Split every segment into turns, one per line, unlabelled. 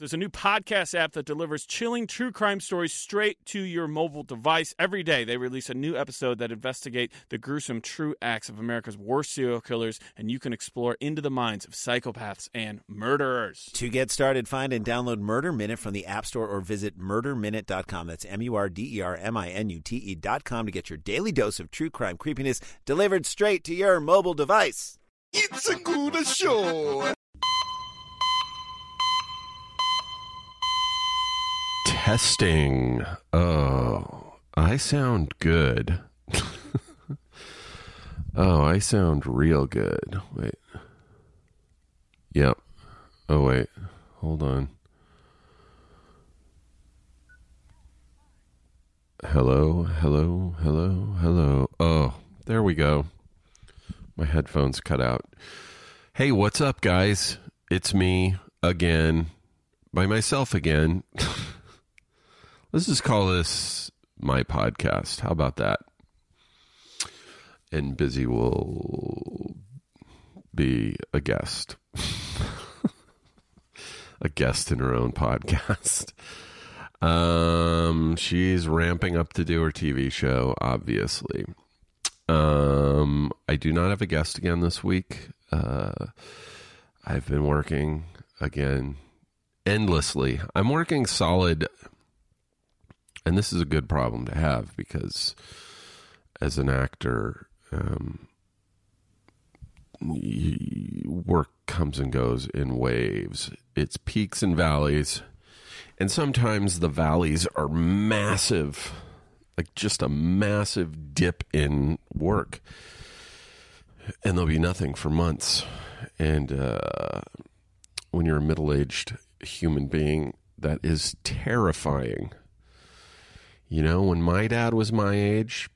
There's a new podcast app that delivers chilling true crime stories straight to your mobile device. Every day, they release a new episode that investigate the gruesome true acts of America's worst serial killers, and you can explore into the minds of psychopaths and murderers.
To get started, find and download Murder Minute from the App Store or visit murderminute.com. That's M U R D E R M I N U T E.com to get your daily dose of true crime creepiness delivered straight to your mobile device.
It's a good show.
Testing. Oh, I sound good. oh, I sound real good. Wait. Yep. Oh, wait. Hold on. Hello, hello, hello, hello. Oh, there we go. My headphones cut out. Hey, what's up, guys? It's me again, by myself again. Let's just call this my podcast. How about that? And Busy will be a guest. a guest in her own podcast. Um, she's ramping up to do her TV show, obviously. Um, I do not have a guest again this week. Uh, I've been working again endlessly. I'm working solid and this is a good problem to have because as an actor um, work comes and goes in waves. It's peaks and valleys. And sometimes the valleys are massive like just a massive dip in work. And there'll be nothing for months. And uh, when you're a middle-aged human being that is terrifying you know, when my dad was my age,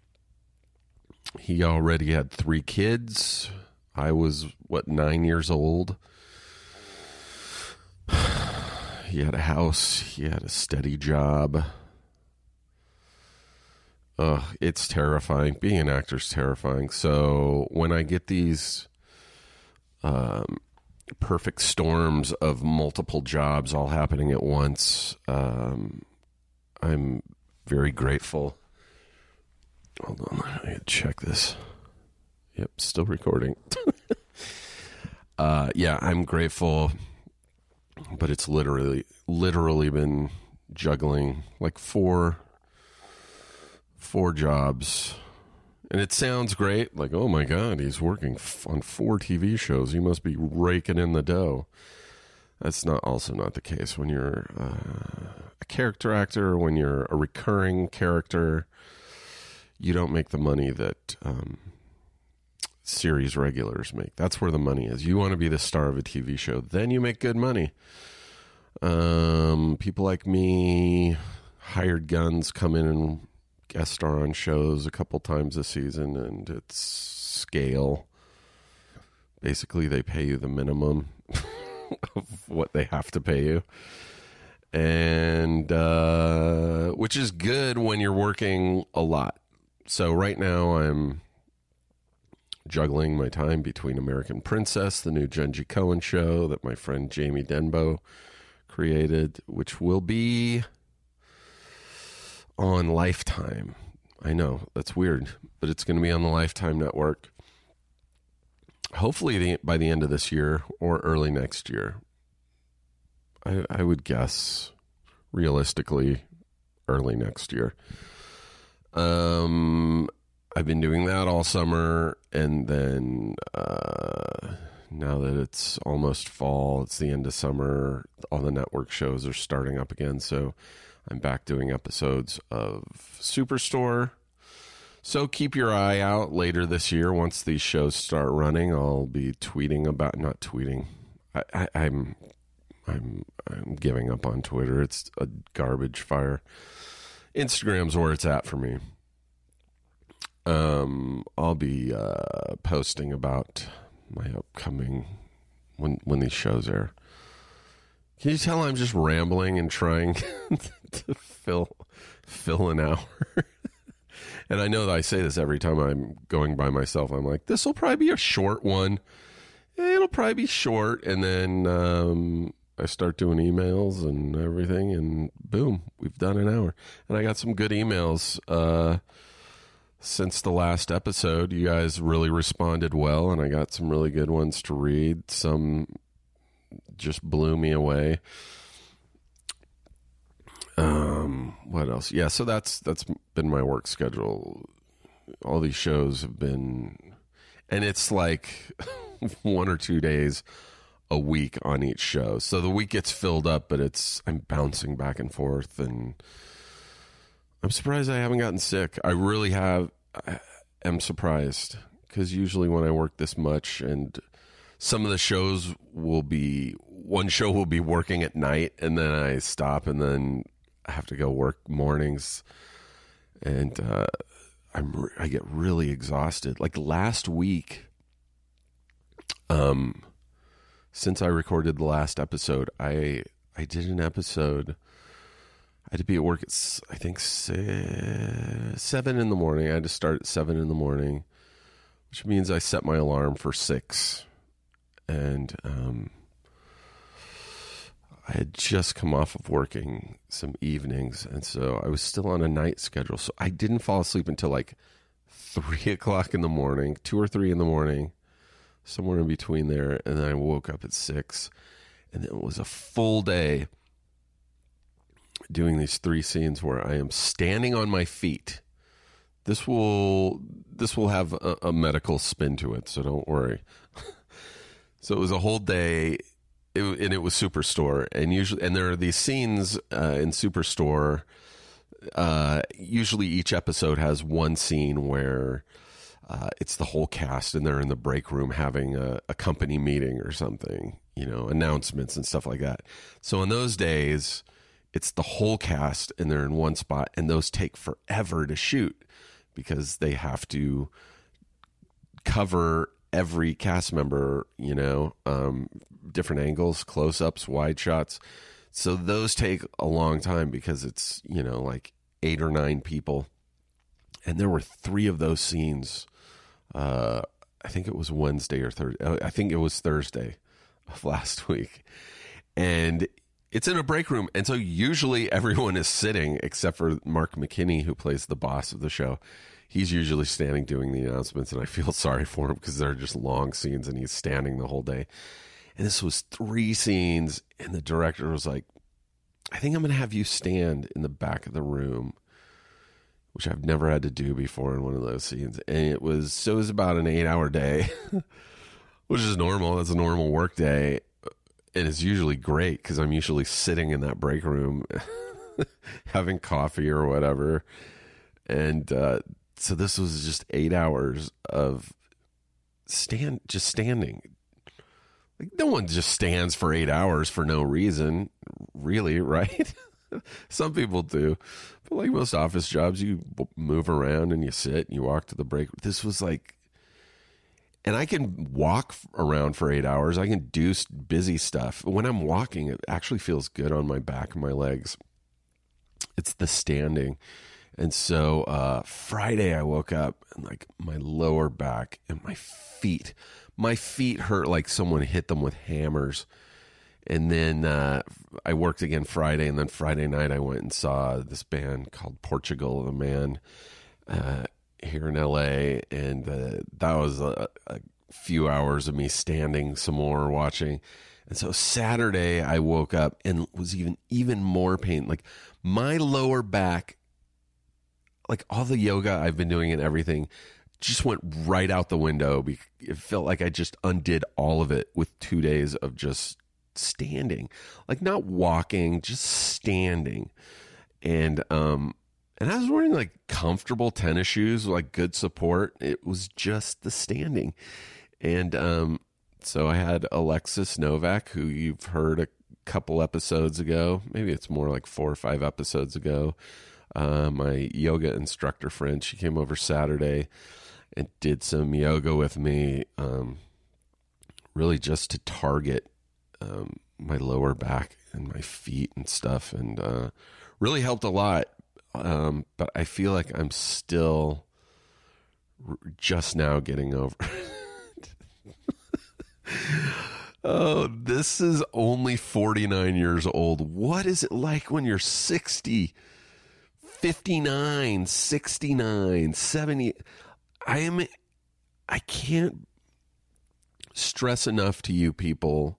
he already had three kids. I was, what, nine years old. He had a house, he had a steady job. Ugh, it's terrifying. Being an actor is terrifying. So when I get these um, perfect storms of multiple jobs all happening at once, um, I'm very grateful. Hold on, I gotta check this. Yep, still recording. uh, yeah, I'm grateful, but it's literally, literally been juggling like four, four jobs, and it sounds great. Like, oh my god, he's working on four TV shows. He must be raking in the dough. That's not also not the case when you're uh, a character actor, when you're a recurring character. You don't make the money that um, series regulars make. That's where the money is. You want to be the star of a TV show, then you make good money. Um, people like me, hired guns, come in and guest star on shows a couple times a season, and it's scale. Basically, they pay you the minimum. of what they have to pay you. And uh, which is good when you're working a lot. So right now i'm juggling my time between american princess the new jenji Kohan show that my friend jamie denbo created which will be on lifetime. I know that's weird but it's going to be on the lifetime network hopefully the, by the end of this year or early next year. I, I would guess realistically early next year. Um, I've been doing that all summer, and then uh, now that it's almost fall, it's the end of summer. All the network shows are starting up again, so I'm back doing episodes of Superstore so keep your eye out later this year. Once these shows start running, I'll be tweeting about not tweeting. I, I, I'm I'm I'm giving up on Twitter. It's a garbage fire. Instagram's where it's at for me. Um, I'll be uh, posting about my upcoming when when these shows air. Can you tell I'm just rambling and trying to fill fill an hour? And I know that I say this every time I'm going by myself. I'm like, this will probably be a short one. It'll probably be short, and then um, I start doing emails and everything, and boom, we've done an hour. And I got some good emails uh, since the last episode. You guys really responded well, and I got some really good ones to read. Some just blew me away. Um, what else? Yeah, so that's that's been my work schedule. All these shows have been, and it's like one or two days a week on each show. So the week gets filled up, but it's I'm bouncing back and forth, and I'm surprised I haven't gotten sick. I really have. I am surprised because usually when I work this much, and some of the shows will be one show will be working at night, and then I stop, and then I have to go work mornings, and uh, I'm I get really exhausted. Like last week, um since I recorded the last episode, I I did an episode. I had to be at work at I think seven in the morning. I had to start at seven in the morning, which means I set my alarm for six, and um, I had just come off of working some evenings, and so I was still on a night schedule. So I didn't fall asleep until like three o'clock in the morning, two or three in the morning somewhere in between there. And then I woke up at six, and it was a full day doing these three scenes where I am standing on my feet. This will this will have a, a medical spin to it, so don't worry. so it was a whole day, it, and it was Superstore, and usually, and there are these scenes uh, in Superstore. Uh, usually, each episode has one scene where uh, it's the whole cast and they're in the break room having a, a, company meeting or something, you know, announcements and stuff like that. So in those days, it's the whole cast and they're in one spot, and those take forever to shoot because they have to cover every cast member, you know, um, different angles, close ups, wide shots. So those take a long time because it's, you know, like eight or nine people. And there were three of those scenes uh, I think it was Wednesday or Thursday. Uh, I think it was Thursday of last week. And it's in a break room. And so usually everyone is sitting except for Mark McKinney, who plays the boss of the show. He's usually standing doing the announcements, and I feel sorry for him because they're just long scenes and he's standing the whole day. And this was three scenes, and the director was like, I think I'm going to have you stand in the back of the room which I've never had to do before in one of those scenes. And it was so it was about an eight hour day, which is normal. That's a normal work day. And it's usually great because I'm usually sitting in that break room having coffee or whatever. And uh, so this was just eight hours of stand just standing. Like no one just stands for eight hours for no reason, really, right? Some people do. But like most office jobs, you move around and you sit and you walk to the break. This was like, and I can walk around for eight hours. I can do busy stuff. When I'm walking, it actually feels good on my back and my legs. It's the standing. And so uh, Friday, I woke up and like my lower back and my feet, my feet hurt like someone hit them with hammers and then uh, I worked again Friday, and then Friday night I went and saw this band called Portugal the Man uh, here in L.A., and uh, that was a, a, few hours of me standing some more watching. And so Saturday I woke up and was even even more pain. Like my lower back, like all the yoga I've been doing and everything, just went right out the window. It felt like I just undid all of it with two days of just standing, like not walking, just standing. And um and I was wearing like comfortable tennis shoes, like good support. It was just the standing. And um so I had Alexis Novak, who you've heard a couple episodes ago. Maybe it's more like four or five episodes ago. Uh, my yoga instructor friend, she came over Saturday and did some yoga with me. Um, really just to target um, my lower back and my feet and stuff, and uh, really helped a lot. Um, but I feel like I'm still r- just now getting over. Oh, this is only 49 years old. What is it like when you're 60, 59, 69, 70? I am, I can't stress enough to you people,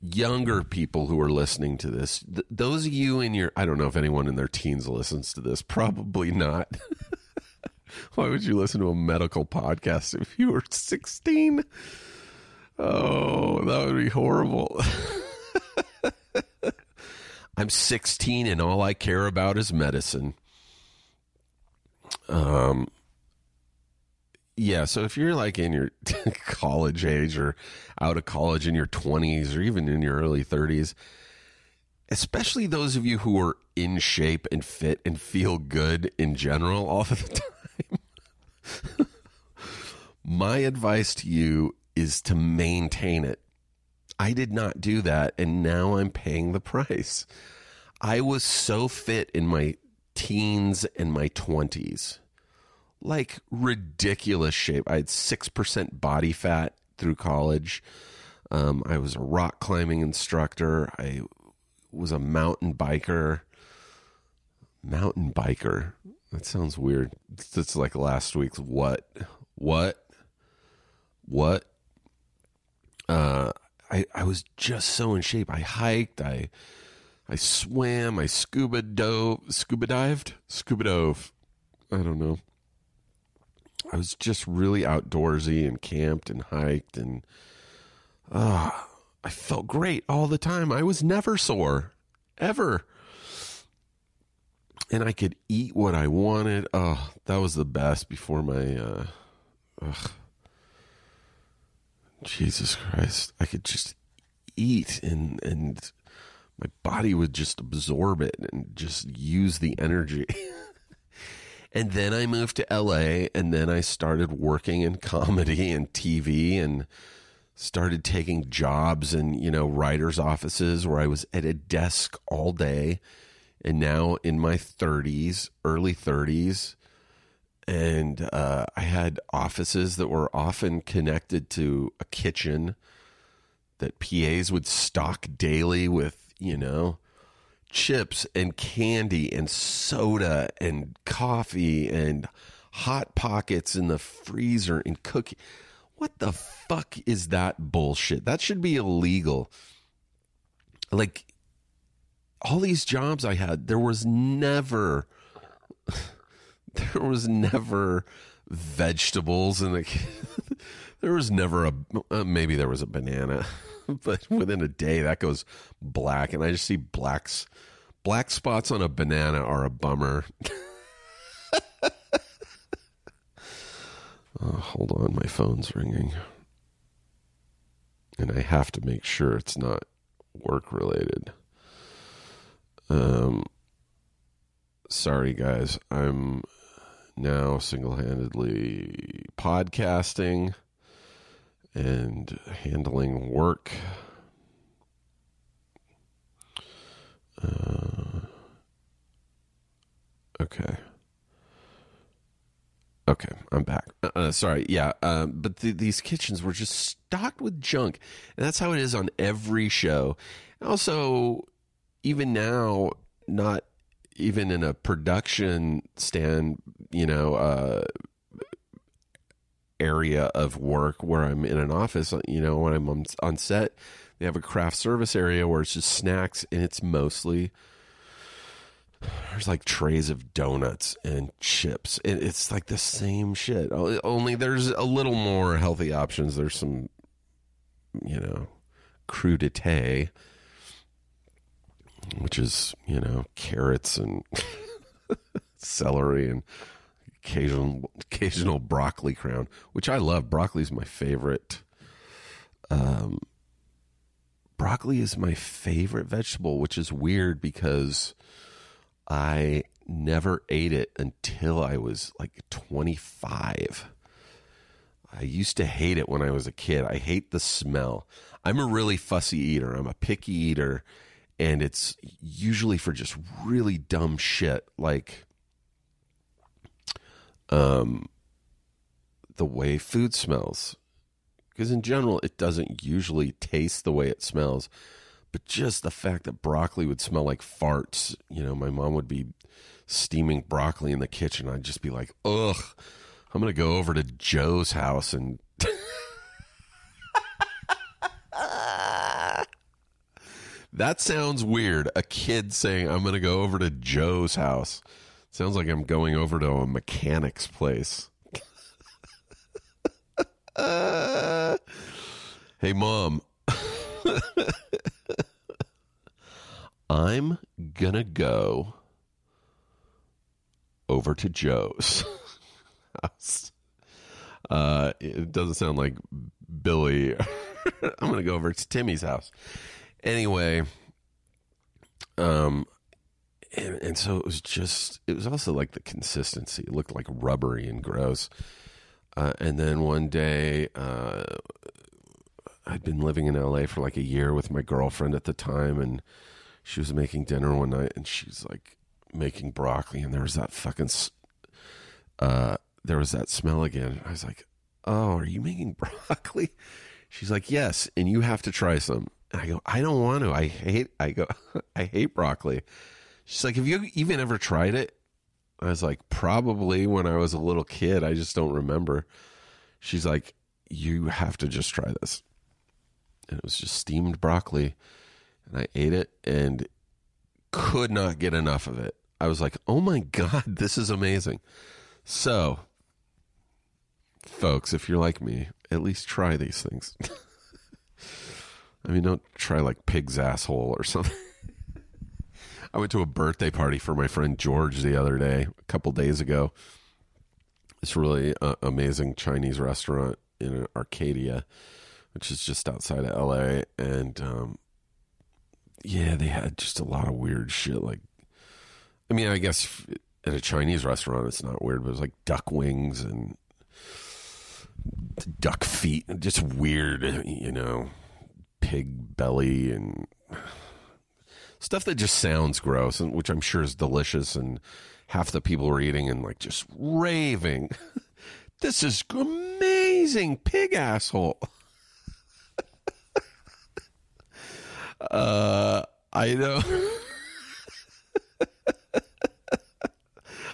younger people who are listening to this. Th- those of you in your, I don't know if anyone in their teens listens to this, probably not. Why would you listen to a medical podcast if you were 16? Oh, that would be horrible. I'm 16 and all I care about is medicine. Um yeah, so if you're like in your college age or out of college in your 20s or even in your early 30s, especially those of you who are in shape and fit and feel good in general all of the time, my advice to you is to maintain it. I did not do that, and now I'm paying the price. I was so fit in my teens and my 20s, like ridiculous shape. I had 6% body fat through college. Um, I was a rock climbing instructor. I was a mountain biker. Mountain biker. That sounds weird. It's like last week's what? What? What? uh, I I was just so in shape. I hiked. I I swam. I scuba dove. Scuba dived. Scuba dove. I don't know. I was just really outdoorsy and camped and hiked and uh, I felt great all the time. I was never sore, ever. And I could eat what I wanted. Oh, that was the best before my uh, ugh, Jesus Christ. I could just eat and and my body would just absorb it and just use the energy. and then I moved to LA and then I started working in comedy and TV and started taking jobs in, you know, writers offices where I was at a desk all day. And now in my 30s, early 30s, and uh, I had offices that were often connected to a kitchen that PAs would stock daily with, you know, chips and candy and soda and coffee and hot pockets in the freezer and cookie. What the fuck is that bullshit? That should be illegal. Like all these jobs I had, there was never there was never vegetables and the, there was never a uh, maybe there was a banana but within a day that goes black and i just see blacks black spots on a banana are a bummer. Oh, hold on my phone's ringing. And i have to make sure it's not work related um sorry guys. I'm now single handedly podcasting and handling work. Uh, okay. Okay, I'm back. Uh, uh sorry, yeah, uh, but the, these kitchens were just stocked with junk, and that's how it is on every show. Also, even now, not even in a production stand, you know, uh, area of work where I'm in an office, you know, when I'm on set, they have a craft service area where it's just snacks and it's mostly there's like trays of donuts and chips. It's like the same shit. Only there's a little more healthy options. There's some, you know, crudité which is you know carrots and celery and occasional occasional broccoli crown, which I love. Broccoli is my favorite. Um, broccoli is my favorite vegetable, which is weird because I never ate it until I was like 25. I used to hate it when I was a kid. I hate the smell. I'm a really fussy eater. I'm a picky eater and it's usually for just really dumb shit like um the way food smells because in general it doesn't usually taste the way it smells. But just the fact that broccoli would smell like farts, you know, my mom would be steaming broccoli in the kitchen. I'd just be like, ugh, I'm going to go over to Joe's house and. that sounds weird. A kid saying, I'm going to go over to Joe's house. Sounds like I'm going over to a mechanic's place. uh, hey, mom. I'm going to go over to Joe's house. Uh, it doesn't sound like Billy. I'm going to go over to Timmy's house. Anyway, um, and, and so it was just, it was also like the consistency. It looked like rubbery and gross. Uh, and then one day, uh, I'd been living in LA for like a year with my girlfriend at the time, and she was making dinner one night, and she's like making broccoli, and there was that fucking, uh, there was that smell again. I was like, "Oh, are you making broccoli?" She's like, "Yes, and you have to try some." And I go, "I don't want to. I hate. I go, I hate broccoli." She's like, "Have you even ever tried it?" I was like, "Probably when I was a little kid. I just don't remember." She's like, "You have to just try this." And it was just steamed broccoli, and I ate it and could not get enough of it. I was like, "Oh my god, this is amazing." So, folks, if you're like me, at least try these things. I mean, don't try like pig's asshole or something. I went to a birthday party for my friend George the other day, a couple days ago. It's really uh, amazing Chinese restaurant in Arcadia, which is just outside of LA. And um, yeah, they had just a lot of weird shit. Like, I mean, I guess at a Chinese restaurant, it's not weird, but it was like duck wings and duck feet, just weird, you know, pig belly and stuff that just sounds gross, and which I'm sure is delicious. And half the people were eating and like just raving. this is amazing, pig asshole. uh, I know.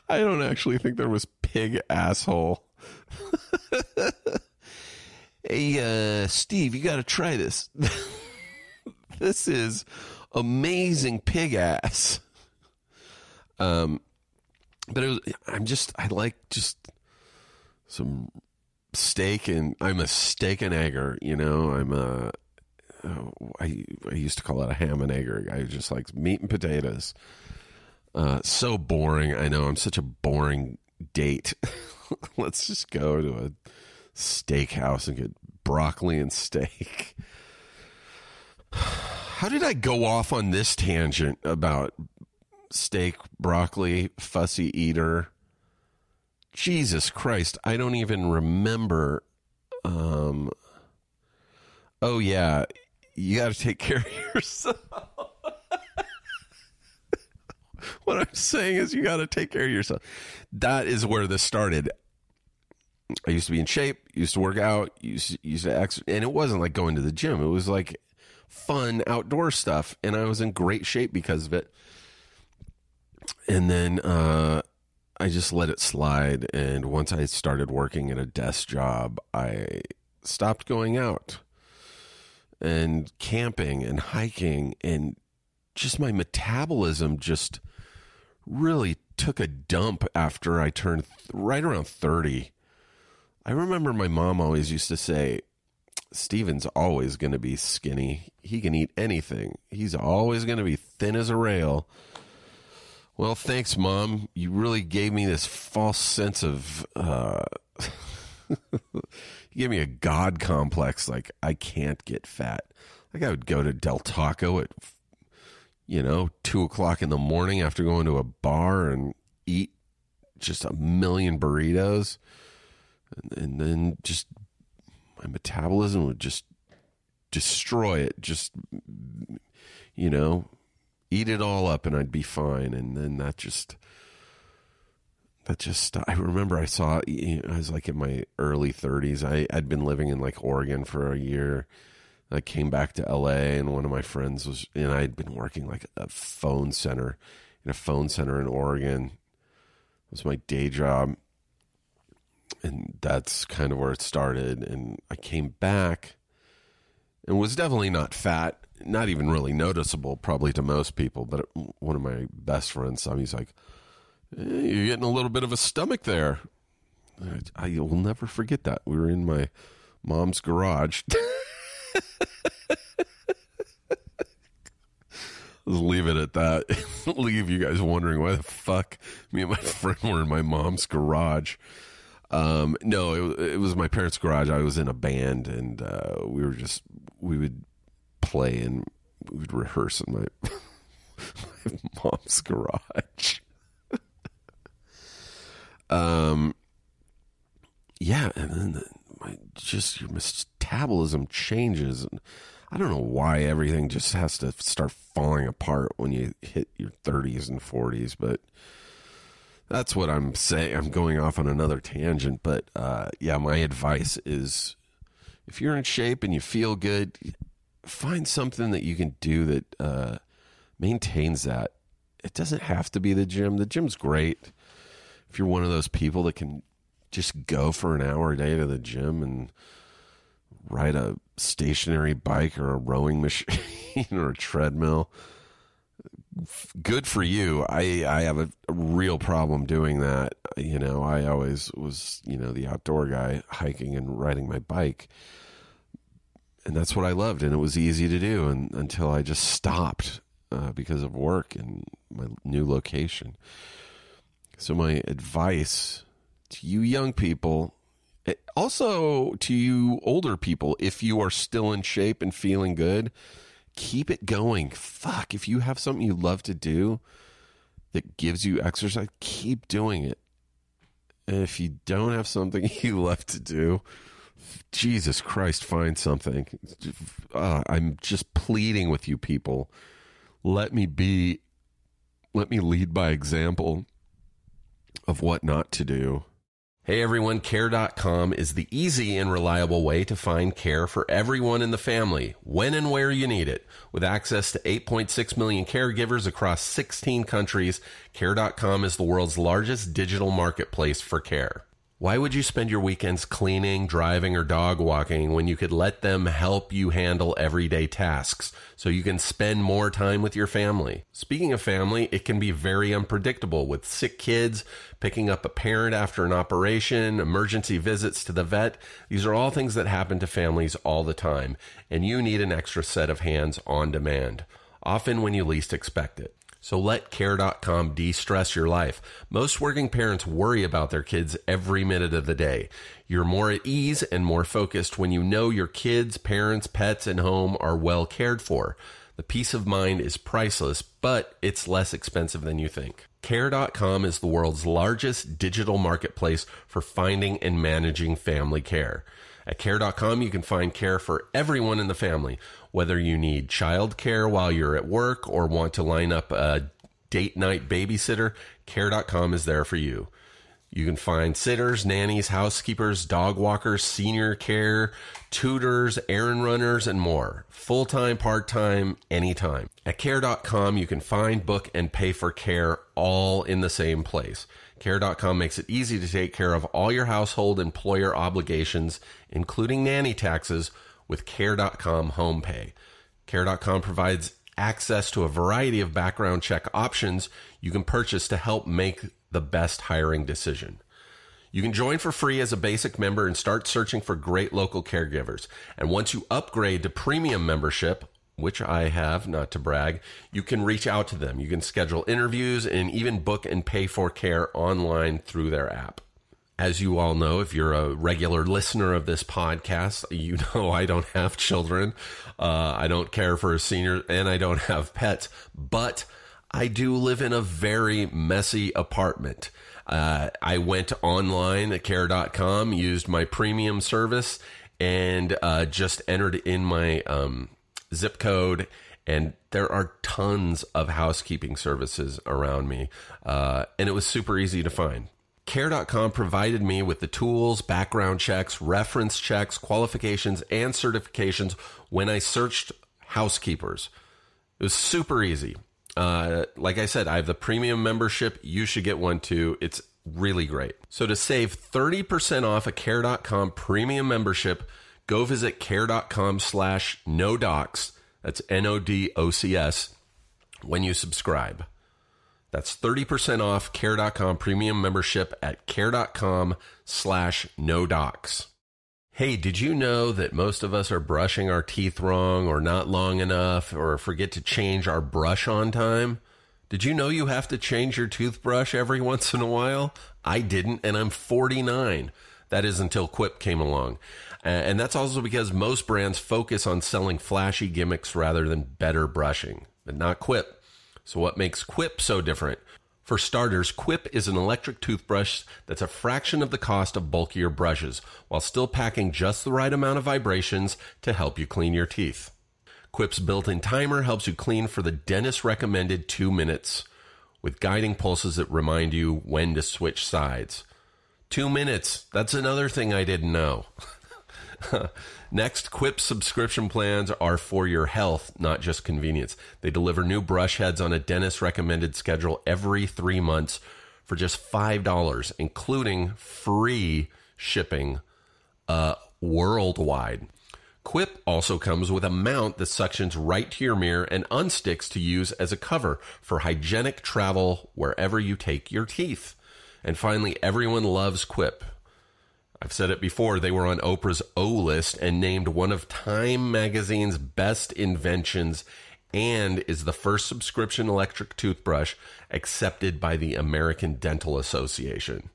I don't actually think there was pig asshole. hey, uh, Steve, you got to try this. this is amazing pig ass. Um, but it was, I'm just, I like just some steak and I'm a steak and egger, you know, I'm a, I, I used to call it a ham and egger. I just like meat and potatoes. Uh, so boring. I know I'm such a boring date. Let's just go to a steakhouse and get broccoli and steak. How did I go off on this tangent about steak, broccoli, fussy eater? Jesus Christ, I don't even remember. Um, oh, yeah, you got to take care of yourself. what I'm saying is, you got to take care of yourself. That is where this started. I used to be in shape, used to work out, used, used to exercise, and it wasn't like going to the gym. It was like fun outdoor stuff, and I was in great shape because of it. And then uh, I just let it slide. And once I started working at a desk job, I stopped going out and camping and hiking, and just my metabolism just really took a dump after I turned th- right around 30. I remember my mom always used to say, Steven's always going to be skinny. He can eat anything. He's always going to be thin as a rail. Well, thanks, Mom. You really gave me this false sense of. Uh, gave me a God complex. Like, I can't get fat. Like, I would go to Del Taco at, you know, two o'clock in the morning after going to a bar and eat just a million burritos. And, and then just my metabolism would just destroy it. Just, you know, eat it all up and I'd be fine. And then that just, that just I remember I saw I was like in my early 30s. I I'd been living in like Oregon for a year. I came back to LA and one of my friends was and I'd been working like a phone center in a phone center in Oregon. It was my day job. And that's kind of where it started and I came back and was definitely not fat, not even really noticeable probably to most people, but one of my best friends saw me he's like you're getting a little bit of a stomach there. I, I will never forget that. We were in my mom's garage. Let's leave it at that. leave you guys wondering why the fuck me and my friend were in my mom's garage. Um, no, it, it, was my parents' garage. I was in a band, and uh, we were just we would play and we would rehearse in my, my mom's garage. Um, yeah, and then the, my, just your metabolism changes, and I don't know why everything just has to start falling apart when you hit your 30s and 40s, but that's what I'm saying. I'm going off on another tangent, but uh, yeah, my advice is if you're in shape and you feel good, find something that you can do that uh, maintains that. It doesn't have to be the gym. The gym's great if you're one of those people that can just go for an hour a day to the gym and ride a stationary bike or a rowing machine or a treadmill, good for you. I I have a, a, real problem doing that. You know, I always was, you know, the outdoor guy hiking and riding my bike. And that's what I loved and it was easy to do and until I just stopped uh, because of work and my new location. So, my advice to you young people, eh, also to you older people, if you are still in shape and feeling good, keep it going. Fuck, if you have something you love to do that gives you exercise, keep doing it. And if you don't have something you love to do, Jesus Christ, find something. Uh, I'm just pleading with you people. Let me be, let me lead by example of what not to do. Hey everyone, care.com is the easy and reliable way to find care for everyone in the family, when and where you need it. With access to 8.6 million caregivers across 16 countries, care.com is the world's largest digital marketplace for care. Why would you spend your weekends cleaning, driving, or dog walking when you could let them help you handle everyday tasks so you can spend more time with your family? Speaking of family, it can be very unpredictable with sick kids, picking up a parent after an operation, emergency visits to the vet. These are all things that happen to families all the time, and you need an extra set of hands on demand, often when you least expect it. So let care.com de-stress your life. Most working parents worry about their kids every minute of the day. You're more at ease and more focused when you know your kids, parents, pets, and home are well cared for. The peace of mind is priceless, but it's less expensive than you think. Care.com is the world's largest digital marketplace for finding and managing family care. At care.com, you can find care for everyone in the family, whether you need child care while you're at work or want to line up a date night babysitter, care.com is there for you. You can find sitters, nannies, housekeepers, dog walkers, senior care, tutors, errand runners, and more. Full time, part time, anytime. At care.com, you can find, book, and pay for care all in the same place. Care.com makes it easy to take care of all your household employer obligations, including nanny taxes, with Care.com home pay. Care.com provides access to a variety of background check options you can purchase to help make the best hiring decision. You can join for free as a basic member and start searching for great local caregivers. And once you upgrade to premium membership, which I have, not to brag, you can reach out to them. You can schedule interviews and even book and pay for care online through their app. As you all know, if you're a regular listener of this podcast, you know I don't have children. Uh, I don't care for a senior and I don't have pets, but I do live in a very messy apartment. Uh, I went online at care.com, used my premium service, and uh, just entered in my um, zip code, and there are tons of housekeeping services around me, uh, and it was super easy to find. Care.com provided me with the tools, background checks, reference checks, qualifications, and certifications when I searched housekeepers. It was super easy. Uh, like I said, I have the premium membership. You should get one too. It's really great. So to save 30% off a care.com premium membership, go visit care.com slash no docs. That's N O D O C S when you subscribe. That's 30% off care.com premium membership at care.com slash no docs. Hey, did you know that most of us are brushing our teeth wrong or not long enough or forget to change our brush on time? Did you know you have to change your toothbrush every once in a while? I didn't, and I'm 49. That is until Quip came along. And that's also because most brands focus on selling flashy gimmicks rather than better brushing, but not Quip. So, what makes Quip so different? For starters, Quip is an electric toothbrush that's a fraction of the cost of bulkier brushes, while still packing just the right amount of vibrations to help you clean your teeth. Quip's built in timer helps you clean for the dentist recommended two minutes, with guiding pulses that remind you when to switch sides. Two minutes, that's another thing I didn't know. Next, Quip subscription plans are for your health, not just convenience. They deliver new brush heads on a dentist recommended schedule every three months for just $5, including free shipping uh, worldwide. Quip also comes with a mount that suctions right to your mirror and unsticks to use as a cover for hygienic travel wherever you take your teeth. And finally, everyone loves Quip. I've said it before, they were on Oprah's O list and named one of Time magazine's best inventions and is the first subscription electric toothbrush accepted by the American Dental Association.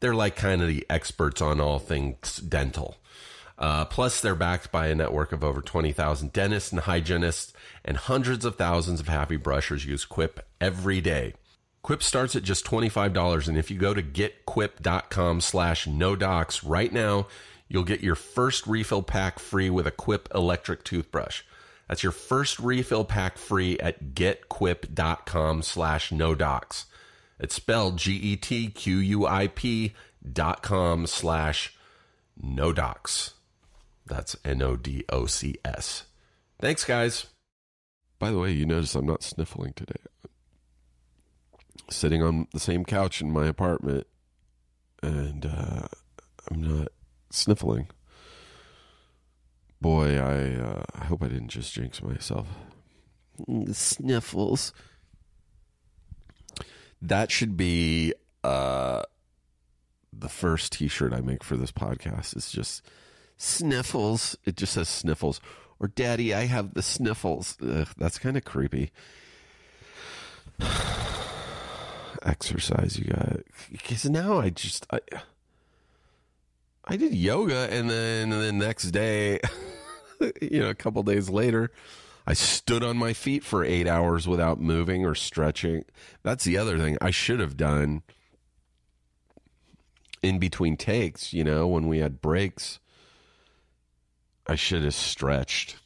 They're like kind of the experts on all things dental. Uh, plus, they're backed by a network of over 20,000 dentists and hygienists, and hundreds of thousands of happy brushers use Quip every day. Quip starts at just $25, and if you go to getquip.com slash no docs right now, you'll get your first refill pack free with a Quip electric toothbrush. That's your first refill pack free at getquip.com slash no docs. It's spelled G-E-T-Q-U-I-P dot com slash no docs. That's N-O-D-O-C-S. Thanks, guys. By the way, you notice I'm not sniffling today sitting on the same couch in my apartment, and uh, I'm not sniffling. Boy, I uh, I hope I didn't just jinx myself. Sniffles. That should be uh, the first T-shirt I make for this podcast. It's just sniffles. It just says sniffles. Or, Daddy, I have the sniffles. Ugh, that's kind of creepy exercise you got because now I just I I did yoga and then the next day, you know, a couple days later, I stood on my feet for eight hours without moving or stretching. That's the other thing I should have done in between takes. You know, when we had breaks, I should have stretched.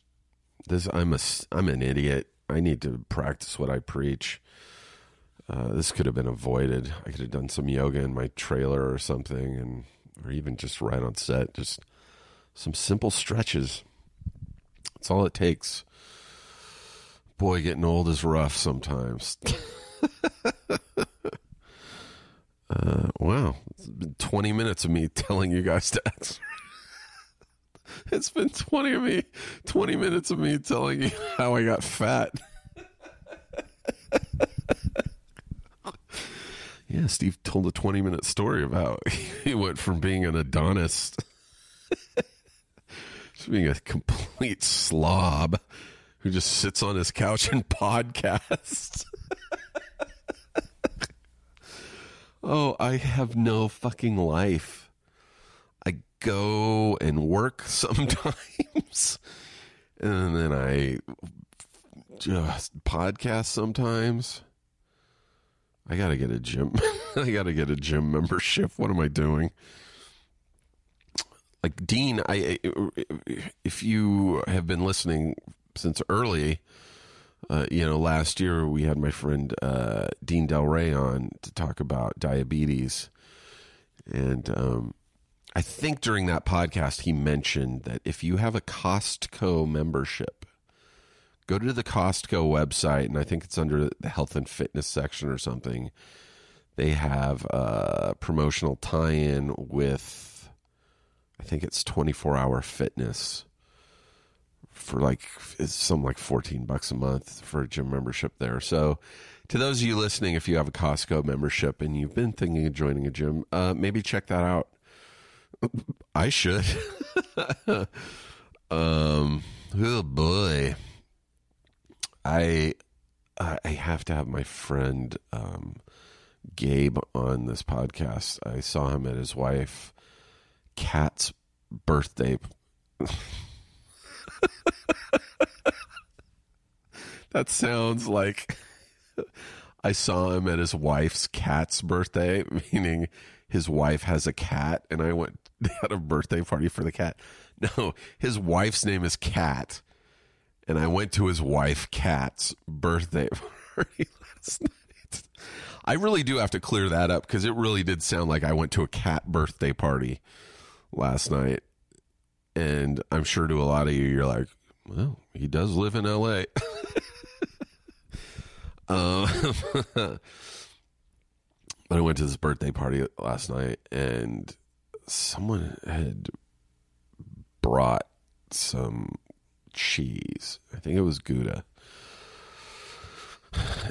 This I'm a I'm an idiot. I need to practice what I preach. Uh, this could have been avoided. I could have done some yoga in my trailer or something, and or even just right on set, just some simple stretches. That's all it takes. Boy, getting old is rough sometimes. uh, wow, it's been twenty minutes of me telling you guys to exercise. it's been twenty of me, twenty minutes of me telling you how I got fat. Yeah, Steve told a 20 minute story about he went from being an Adonis to being a complete slob who just sits on his couch and podcasts. oh, I have no fucking life. I go and work sometimes, and then I just podcast sometimes I got to get a gym. I got to get a gym membership. What am I doing? Like Dean, I if you have been listening since early, uh, you know, last year we had my friend uh, Dean Delray on to talk about diabetes, And um, I think during that podcast, he mentioned that if you have a Costco membership, go to the Costco website, and I think it's under the health and fitness section or something. They have a promotional tie in with, I think it's 24 hour fitness for like, it's something like 14 bucks a month for a gym membership there. So, to those of you listening, if you have a Costco membership and you've been thinking of joining a gym, uh, maybe check that out. I should. um, oh boy, I I have to have my friend um, Gabe on this podcast. I saw him at his wife Kat's birthday. that sounds like I saw him at his wife's cat's birthday, meaning his wife has a cat, and I went had a birthday party for the cat. No, his wife's name is Cat, and I went to his wife Cat's birthday party last night. I really do have to clear that up because it really did sound like I went to a cat birthday party last night, and I'm sure to a lot of you, you're like, well, he does live in L.A. Um, but I went to this birthday party last night, and someone had brought some cheese. I think it was Gouda.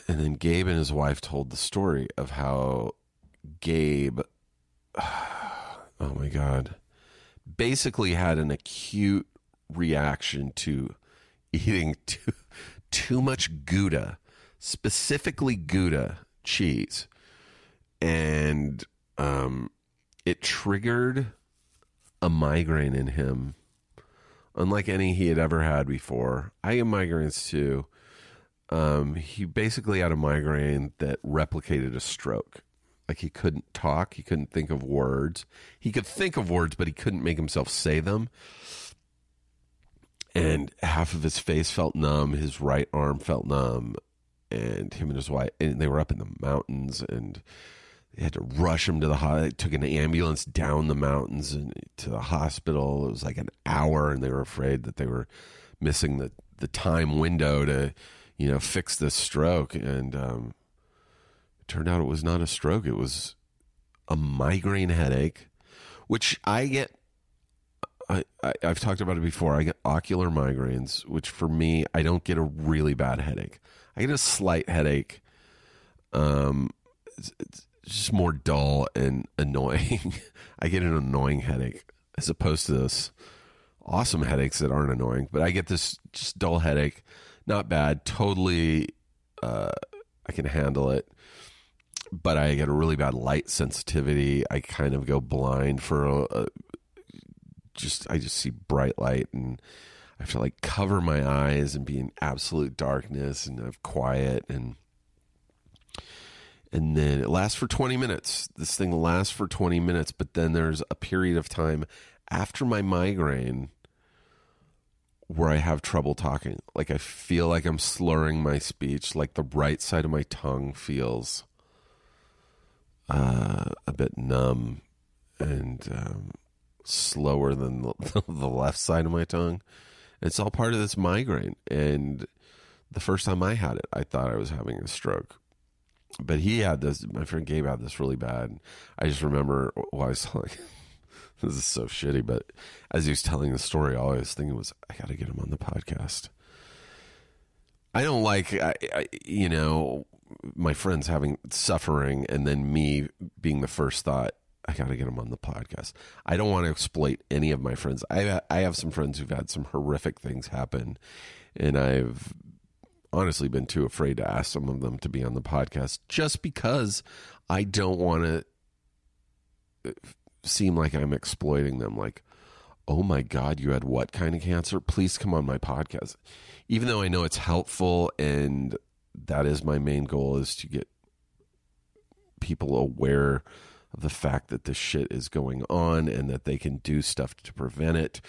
And then Gabe and his wife told the story of how Gabe, oh my God, basically had an acute reaction to eating too, too much Gouda specifically Gouda cheese, and um, it triggered a migraine in him, unlike any he had ever had before. I get migraines too. Um, he basically had a migraine that replicated a stroke. Like he couldn't talk, he couldn't think of words. He could think of words, but he couldn't make himself say them. And half of his face felt numb, his right arm felt numb, and him and his wife, and they were up in the mountains, and they had to rush him to the hospital. They took an ambulance down the mountains and to the hospital. It was like an hour, and they were afraid that they were missing the the time window to, you know, fix this stroke. And um, it turned out it was not a stroke; it was a migraine headache, which I get. I, I, I've talked about it before. I get ocular migraines, which for me, I don't get a really bad headache. I get a slight headache. Um, it's, it's just more dull and annoying. I get an annoying headache as opposed to this awesome headaches that aren't annoying. But I get this just dull headache. Not bad. Totally, uh, I can handle it. But I get a really bad light sensitivity. I kind of go blind for a, a just. I just see bright light and I have to like cover my eyes and be in absolute darkness and have quiet and and then it lasts for 20 minutes. This thing lasts for 20 minutes, but then there's a period of time after my migraine where I have trouble talking. Like I feel like I'm slurring my speech, like the right side of my tongue feels uh, a bit numb and um, slower than the, the left side of my tongue. It's all part of this migraine. And the first time I had it, I thought I was having a stroke. But he had this, my friend Gabe had this really bad. I just remember while I was telling, this is so shitty, but as he was telling the story, all I was thinking was, I got to get him on the podcast. I don't like, I, I, you know, my friends having suffering and then me being the first thought I got to get him on the podcast. I don't want to exploit any of my friends. I I have some friends who've had some horrific things happen, and I've honestly been too afraid to ask some of them to be on the podcast just because I don't want to uh, seem like I'm exploiting them. Like, oh my God, you had what kind of cancer? Please come on my podcast. Even though I know it's helpful and that is my main goal is to get people aware of the fact that this shit is going on and that they can do stuff to prevent it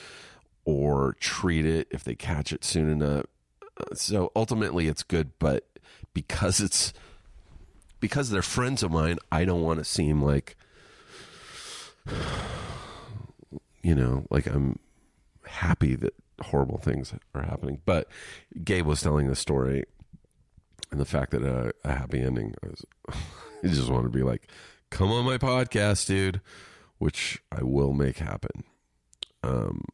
or treat it if they catch it soon enough. So ultimately, it's good, but because it's because they're friends of mine, I don't want to seem like you know, like I'm happy that horrible things are happening. But Gabe was telling the story and the fact that a, a happy ending, I, was, just want to be like, come on my podcast, dude, which I will make happen. Um,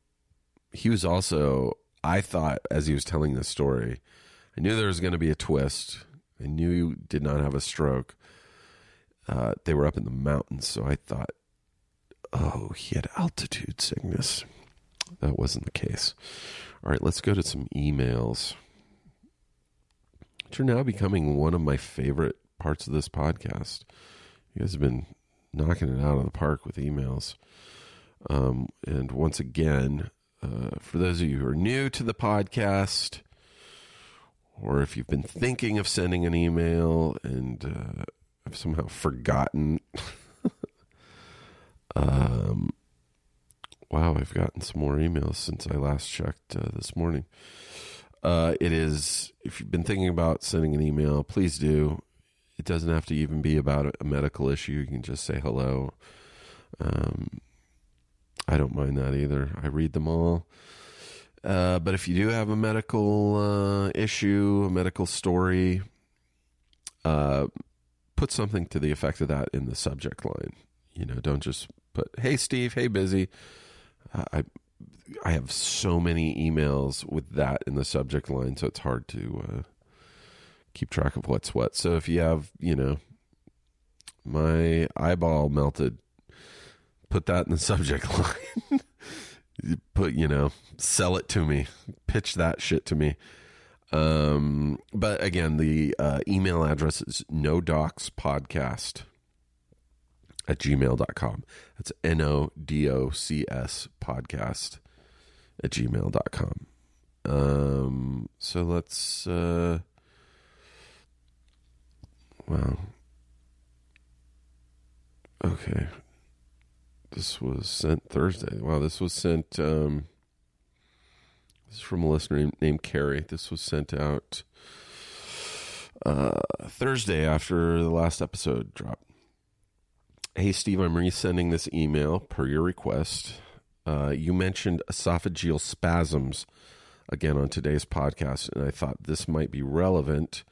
he was also, I thought, as he was telling this story, I knew there was going to be a twist. I knew he did not have a stroke. Uh, they were up in the mountains, so I thought, oh, he had altitude sickness. That wasn't the case. All right, let's go to some emails, which are now becoming one of my favorite parts of this podcast. You guys have been knocking it out of the park with emails. Um, and once again, uh, for those of you who are new to the podcast, or if you've been thinking of sending an email and uh, have somehow forgotten, um, wow, I've gotten some more emails since I last checked uh, this morning. Uh, it is, if you've been thinking about sending an email, please do. It doesn't have to even be about a medical issue. You can just say hello. Um, I don't mind that either. I read them all. Uh, but if you do have a medical uh, issue, a medical story, uh, put something to the effect of that in the subject line. You know, don't just put "Hey Steve, hey busy." I I have so many emails with that in the subject line, so it's hard to uh, keep track of what's what. So if you have, you know, my eyeball melted, put that in the subject line. put, you know, sell it to me, pitch that shit to me. Um, but again, the uh, email address is no docs podcast at gmail.com. That's N O D O C S podcast at gmail.com. Um, so let's, uh, well, okay. This was sent Thursday. Wow, this was sent, um, this is from a listener named Carrie. This was sent out uh, Thursday after the last episode dropped. Hey, Steve, I'm resending this email per your request. Uh, you mentioned esophageal spasms again on today's podcast, and I thought this might be relevant.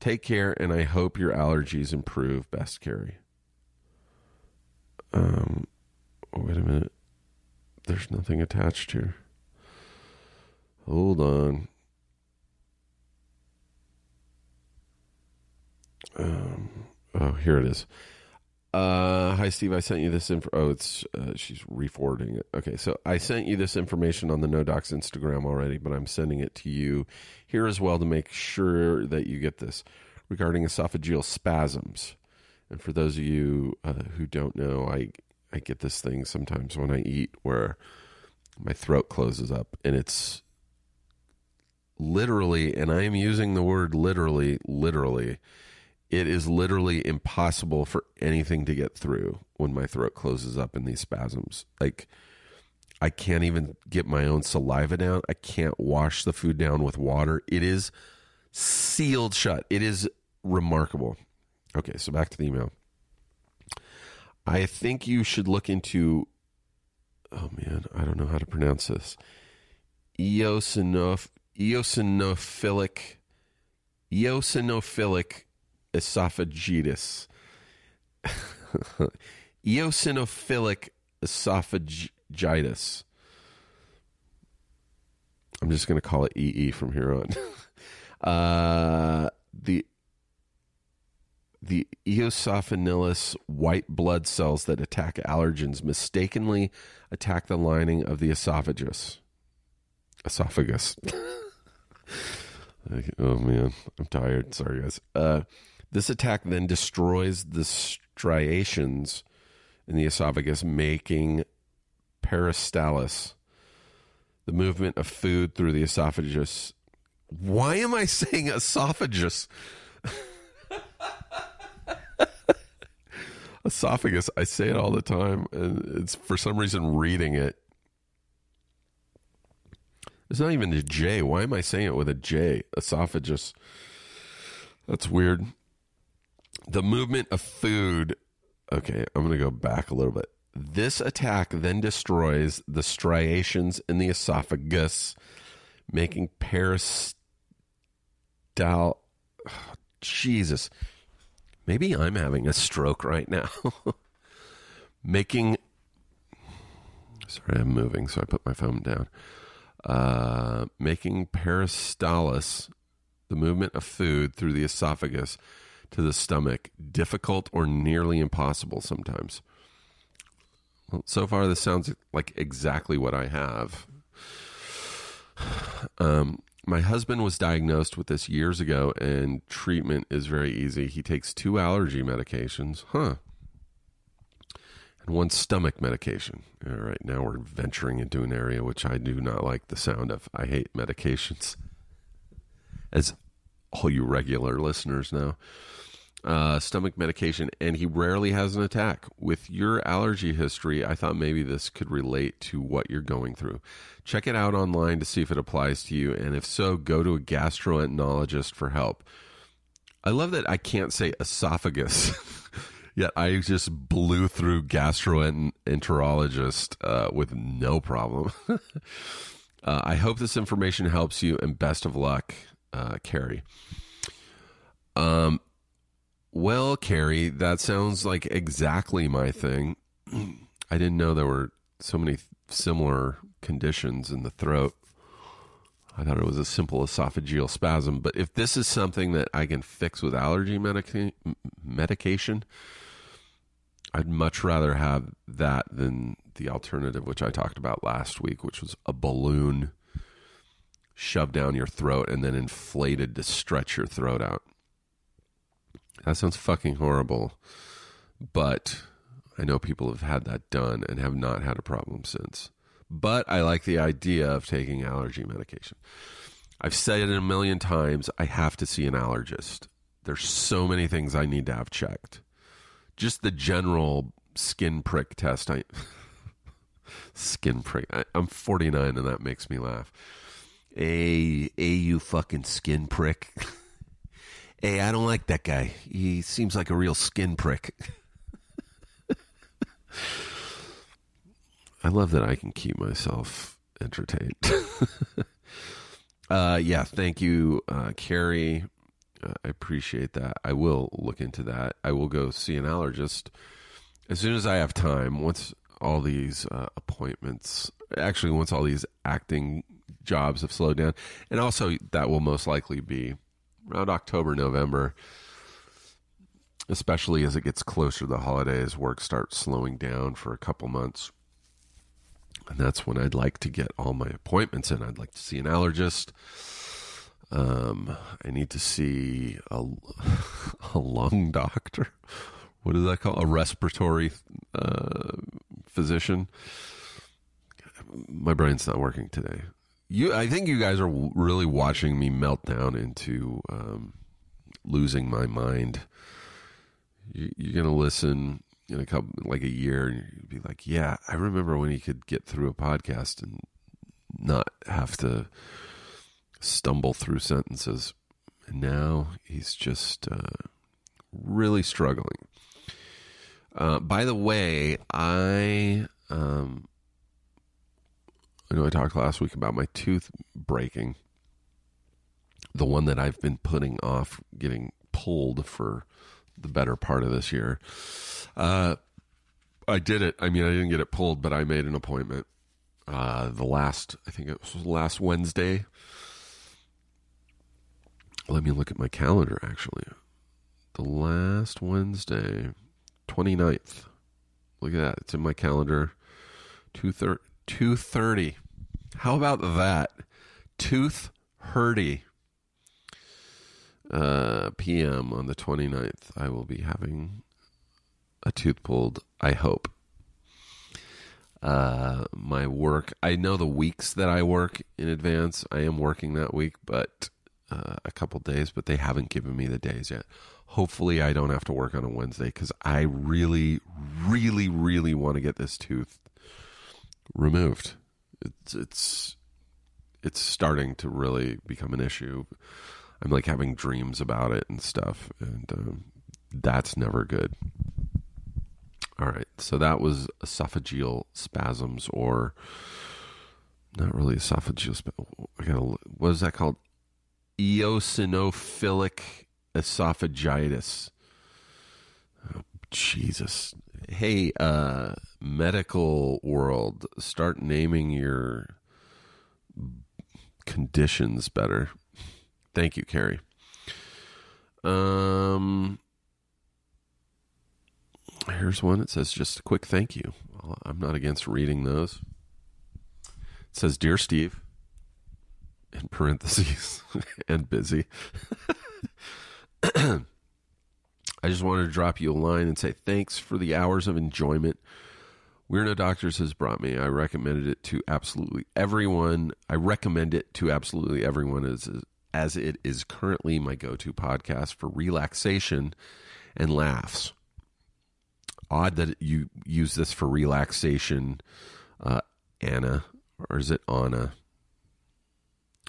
Take care, and I hope your allergies improve. Best, Carrie. Um, wait a minute. There's nothing attached here. Hold on. Um, oh, here it is. Uh, hi, Steve. I sent you this info. Oh, it's uh, she's re-forwarding it. Okay, so I sent you this information on the No Docs Instagram already, but I'm sending it to you here as well to make sure that you get this regarding esophageal spasms. And for those of you uh, who don't know, I I get this thing sometimes when I eat where my throat closes up, and it's literally, and I am using the word literally, literally it is literally impossible for anything to get through when my throat closes up in these spasms. Like, I can't even get my own saliva down. I can't wash the food down with water. It is sealed shut. It is remarkable. Okay, so back to the email. I think you should look into. Oh man, I don't know how to pronounce this. Eosinophilic, eosinophilic esophagitis. Eosinophilic esophagitis. I'm just going to call it EE from here on. uh, the the eosinophilus white blood cells that attack allergens mistakenly attack the lining of the esophagus. Esophagus. oh man, I'm tired. Sorry, guys. Uh, this attack then destroys the striations in the esophagus, making peristalsis, the movement of food through the esophagus. Why am I saying esophagus? esophagus. I say it all the time, and it's for some reason reading it. It's not even a J. Why am I saying it with a J? Esophagus. That's weird the movement of food. Okay, I'm going to go back a little bit. This attack then destroys the striations in the esophagus, making peristal. Jesus. Maybe I'm having a stroke right now. making. Sorry, I'm moving, so I put my phone down. Uh, making peristalsis, the movement of food through the esophagus to the stomach, difficult or nearly impossible sometimes. Well, so far, this sounds like exactly what I have. Um, my husband was diagnosed with this years ago, and treatment is very easy. He takes two allergy medications, huh? And one stomach medication. All right, now we're venturing into an area which I do not like the sound of. I hate medications, as all you regular listeners know uh, stomach medication, and he rarely has an attack. With your allergy history, I thought maybe this could relate to what you're going through. Check it out online to see if it applies to you, and if so, go to a gastroenterologist for help. I love that I can't say esophagus. Yet I just blew through gastroenterologist uh, with no problem. uh, I hope this information helps you, and best of luck, uh, Carrie. Um, well, Carrie, that sounds like exactly my thing. I didn't know there were so many similar conditions in the throat. I thought it was a simple esophageal spasm, but if this is something that I can fix with allergy medica- medication, I'd much rather have that than the alternative, which I talked about last week, which was a balloon shoved down your throat and then inflated to stretch your throat out. That sounds fucking horrible. But I know people have had that done and have not had a problem since. But I like the idea of taking allergy medication. I've said it a million times. I have to see an allergist. There's so many things I need to have checked. Just the general skin prick test. I skin prick. I, I'm 49 and that makes me laugh. A a you fucking skin prick. Hey, I don't like that guy. He seems like a real skin prick. I love that I can keep myself entertained. uh, yeah, thank you, uh, Carrie. Uh, I appreciate that. I will look into that. I will go see an allergist as soon as I have time. Once all these uh, appointments, actually, once all these acting jobs have slowed down, and also that will most likely be around October, November, especially as it gets closer to the holidays, work starts slowing down for a couple months. And that's when I'd like to get all my appointments in. I'd like to see an allergist. Um, I need to see a, a lung doctor. What is that called? A respiratory uh, physician. My brain's not working today you I think you guys are really watching me melt down into um, losing my mind. You, you're gonna listen in a couple like a year, and you'd be like, "Yeah, I remember when he could get through a podcast and not have to stumble through sentences." And now he's just uh, really struggling. Uh, by the way, I um, I know I talked last week about my tooth breaking. The one that I've been putting off getting pulled for the better part of this year. Uh, I did it. I mean, I didn't get it pulled, but I made an appointment. Uh, the last, I think it was last Wednesday. Let me look at my calendar, actually. The last Wednesday, 29th. Look at that. It's in my calendar. 2.30 2.30. How about that? Tooth Hurdy. Uh, PM on the 29th. I will be having a tooth pulled, I hope. Uh, my work, I know the weeks that I work in advance. I am working that week, but uh, a couple days, but they haven't given me the days yet. Hopefully, I don't have to work on a Wednesday because I really, really, really want to get this tooth removed. It's it's it's starting to really become an issue. I'm like having dreams about it and stuff, and um, that's never good. All right. So that was esophageal spasms, or not really esophageal. Sp- what is that called? Eosinophilic esophagitis. Oh, Jesus. Hey, uh, medical world, start naming your conditions better. Thank you, Carrie. Um, here's one. It says just a quick thank you. I'm not against reading those. It says, "Dear Steve," in parentheses, and busy. I just wanted to drop you a line and say thanks for the hours of enjoyment We're No Doctors has brought me. I recommended it to absolutely everyone. I recommend it to absolutely everyone as as it is currently my go-to podcast for relaxation and laughs. Odd that you use this for relaxation, uh, Anna, or is it Anna?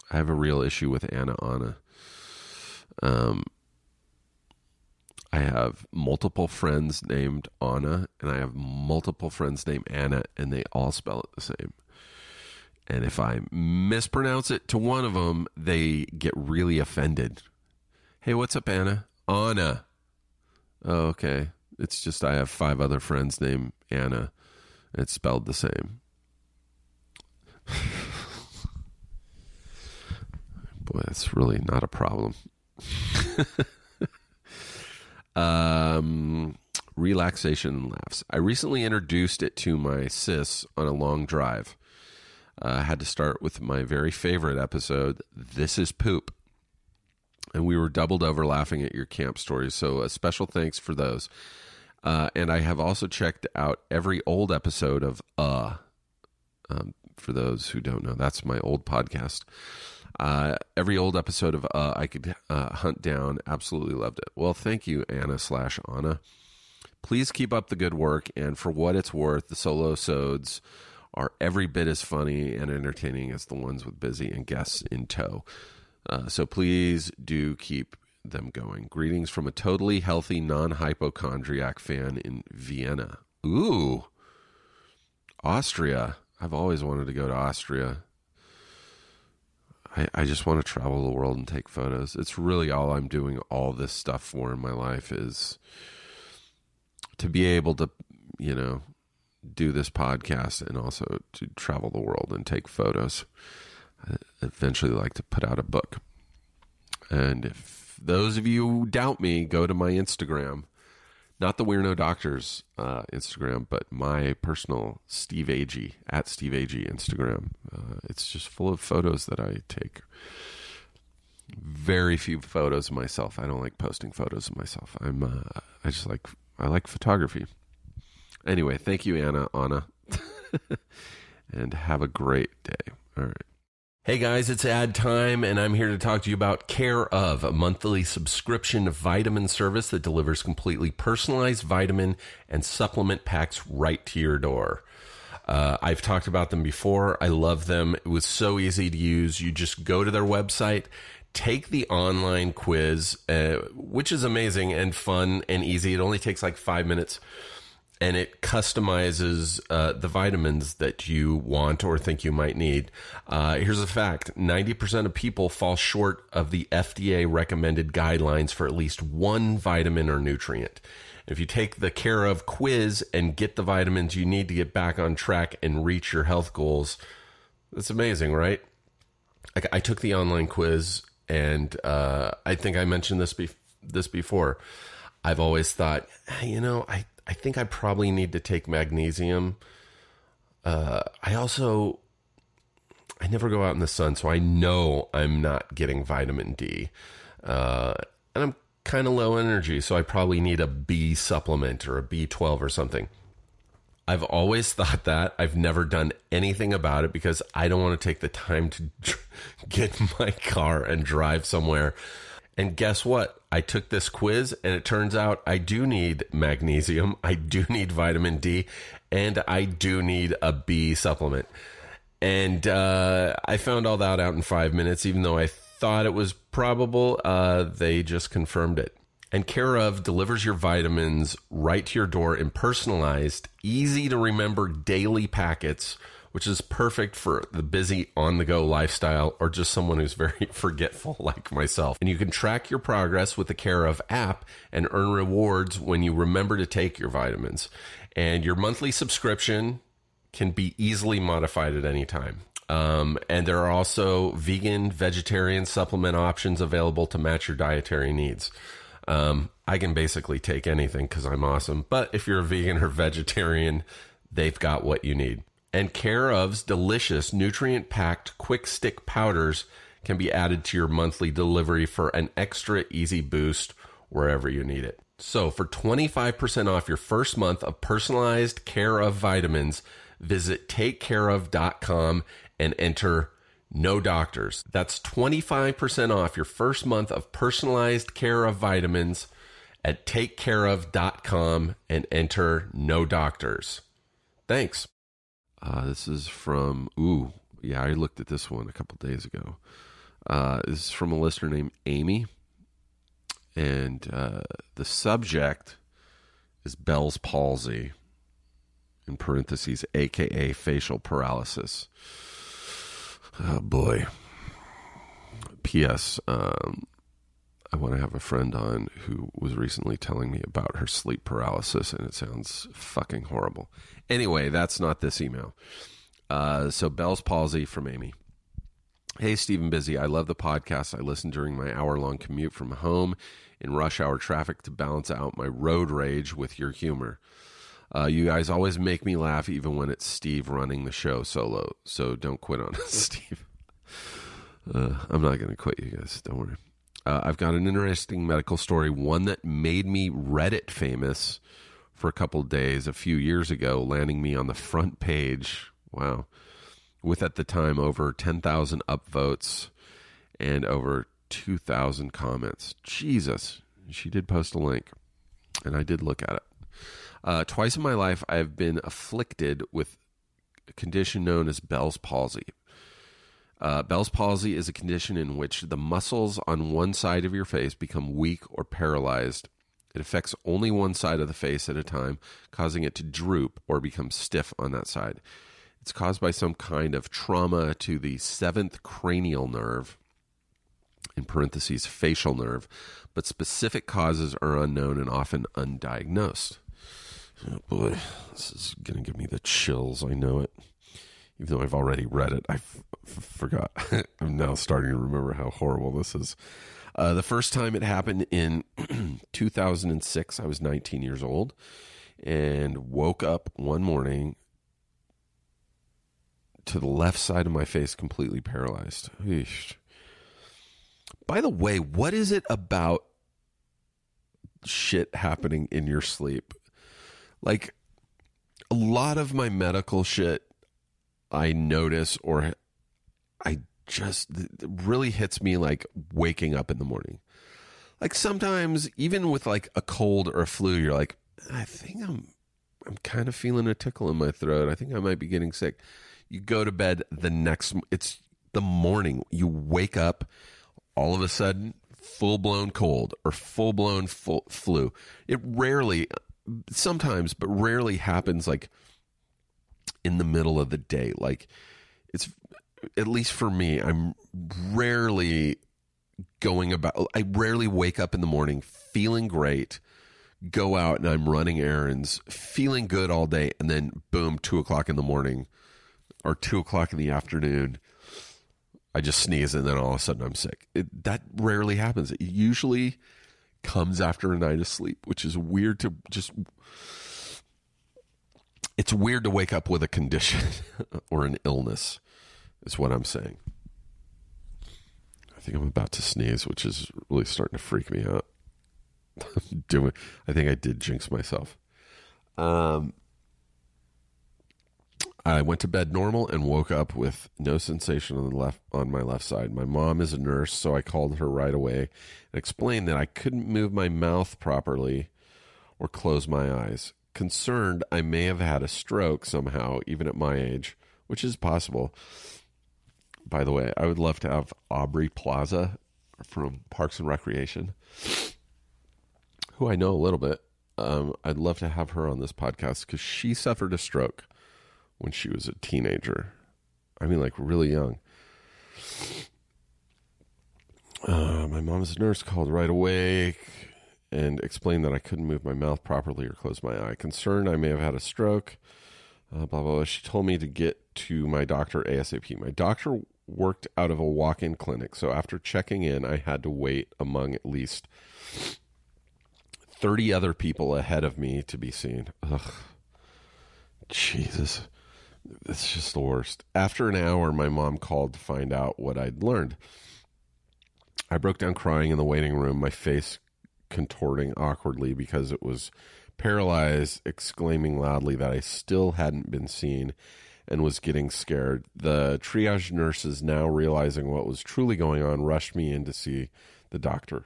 I have a real issue with Anna Anna. Um, I have multiple friends named Anna, and I have multiple friends named Anna, and they all spell it the same. And if I mispronounce it to one of them, they get really offended. Hey, what's up, Anna? Anna. Oh, okay. It's just I have five other friends named Anna. It's spelled the same. Boy, that's really not a problem. um, relaxation laughs. I recently introduced it to my sis on a long drive. Uh, I had to start with my very favorite episode, This is Poop. And we were doubled over laughing at your camp stories. So a special thanks for those. Uh, and I have also checked out every old episode of Uh. Um, for those who don't know, that's my old podcast. Uh, every old episode of uh, I could uh, hunt down. Absolutely loved it. Well, thank you, Anna slash Anna. Please keep up the good work. And for what it's worth, the solo sods are every bit as funny and entertaining as the ones with Busy and guests in tow. Uh, so please do keep them going. Greetings from a totally healthy, non hypochondriac fan in Vienna. Ooh, Austria. I've always wanted to go to Austria. I, I just want to travel the world and take photos. It's really all I'm doing all this stuff for in my life is to be able to, you know, do this podcast and also to travel the world and take photos. I eventually like to put out a book. And if those of you who doubt me, go to my Instagram. Not the We're No Doctors uh, Instagram, but my personal Steve Agee at Steve Agee Instagram. Uh, it's just full of photos that I take. Very few photos of myself. I don't like posting photos of myself. I'm. Uh, I just like. I like photography. Anyway, thank you, Anna. Anna, and have a great day. All right. Hey guys, it's ad time, and I'm here to talk to you about Care of, a monthly subscription vitamin service that delivers completely personalized vitamin and supplement packs right to your door. Uh, I've talked about them before. I love them. It was so easy to use. You just go to their website, take the online quiz, uh, which is amazing and fun and easy. It only takes like five minutes and it customizes uh, the vitamins that you want or think you might need. Uh, here's a fact 90% of people fall short of the FDA recommended guidelines for at least one vitamin or nutrient. If you take the Care of quiz and get the vitamins you need to get back on track and reach your health goals, that's amazing, right? I, I took the online quiz, and uh, I think I mentioned this be- this before. I've always thought, hey, you know, I I think I probably need to take magnesium. Uh, I also I never go out in the sun, so I know I'm not getting vitamin D, uh, and I'm kind of low energy, so I probably need a B supplement or a B12 or something. I've always thought that. I've never done anything about it because I don't want to take the time to get my car and drive somewhere. And guess what? I took this quiz and it turns out I do need magnesium, I do need vitamin D, and I do need a B supplement. And uh, I found all that out in five minutes, even though I thought it was probable. Uh, they just confirmed it. And Care of delivers your vitamins right to your door in personalized, easy to remember daily packets, which is perfect for the busy on the go lifestyle or just someone who's very forgetful like myself. And you can track your progress with the Care of app and earn rewards when you remember to take your vitamins. And your monthly subscription can be easily modified at any time. Um, and there are also vegan, vegetarian supplement options available to match your dietary needs. Um, I can basically take anything because I'm awesome. But if you're a vegan or vegetarian, they've got what you need. And Care of's delicious, nutrient packed, quick stick powders can be added to your monthly delivery for an extra easy boost wherever you need it. So, for 25% off your first month of personalized Care of vitamins, visit takecareof.com and enter no doctors. That's 25% off your first month of personalized care of vitamins at takecareof.com and enter no doctors. Thanks. Uh, this is from, ooh, yeah, I looked at this one a couple days ago. Uh, this is from a listener named Amy. And uh, the subject is Bell's palsy, in parentheses, aka facial paralysis. Oh boy. P.S. Um, I want to have a friend on who was recently telling me about her sleep paralysis, and it sounds fucking horrible. Anyway, that's not this email. Uh, so, Bell's palsy from Amy. Hey, Stephen Busy. I love the podcast. I listen during my hour long commute from home in rush hour traffic to balance out my road rage with your humor. Uh, you guys always make me laugh, even when it's Steve running the show solo. So don't quit on us, Steve. Uh, I'm not going to quit you guys. Don't worry. Uh, I've got an interesting medical story, one that made me Reddit famous for a couple days a few years ago, landing me on the front page. Wow. With at the time over 10,000 upvotes and over 2,000 comments. Jesus. She did post a link, and I did look at it. Uh, twice in my life, I have been afflicted with a condition known as Bell's palsy. Uh, Bell's palsy is a condition in which the muscles on one side of your face become weak or paralyzed. It affects only one side of the face at a time, causing it to droop or become stiff on that side. It's caused by some kind of trauma to the seventh cranial nerve, in parentheses, facial nerve, but specific causes are unknown and often undiagnosed. Oh boy, this is going to give me the chills. I know it. Even though I've already read it, I forgot. I'm now starting to remember how horrible this is. Uh, the first time it happened in 2006, I was 19 years old and woke up one morning to the left side of my face completely paralyzed. Eesh. By the way, what is it about shit happening in your sleep? Like a lot of my medical shit, I notice or I just really hits me like waking up in the morning. Like sometimes, even with like a cold or a flu, you're like, I think I'm, I'm kind of feeling a tickle in my throat. I think I might be getting sick. You go to bed the next. It's the morning. You wake up, all of a sudden, full blown cold or full blown flu. It rarely, sometimes, but rarely happens like in the middle of the day. Like it's at least for me, I'm rarely going about. I rarely wake up in the morning feeling great, go out and I'm running errands, feeling good all day, and then boom, two o'clock in the morning or two o'clock in the afternoon. I just sneeze and then all of a sudden I'm sick. It, that rarely happens. It usually comes after a night of sleep, which is weird to just. It's weird to wake up with a condition or an illness, is what I'm saying. I think I'm about to sneeze, which is really starting to freak me out. Doing, I think I did jinx myself. Um, I went to bed normal and woke up with no sensation on the left on my left side. My mom is a nurse, so I called her right away and explained that I couldn't move my mouth properly or close my eyes. Concerned I may have had a stroke somehow, even at my age, which is possible. By the way, I would love to have Aubrey Plaza from Parks and Recreation who I know a little bit. Um, I'd love to have her on this podcast because she suffered a stroke when she was a teenager. I mean, like really young. Uh, my mom's nurse called right away and explained that I couldn't move my mouth properly or close my eye. Concerned I may have had a stroke. Uh, blah, blah, blah. She told me to get to my doctor ASAP. My doctor worked out of a walk in clinic, so after checking in, I had to wait among at least 30 other people ahead of me to be seen. Ugh. Jesus. It's just the worst. After an hour, my mom called to find out what I'd learned. I broke down crying in the waiting room, my face contorting awkwardly because it was paralyzed, exclaiming loudly that I still hadn't been seen and was getting scared. The triage nurses, now realizing what was truly going on, rushed me in to see the doctor.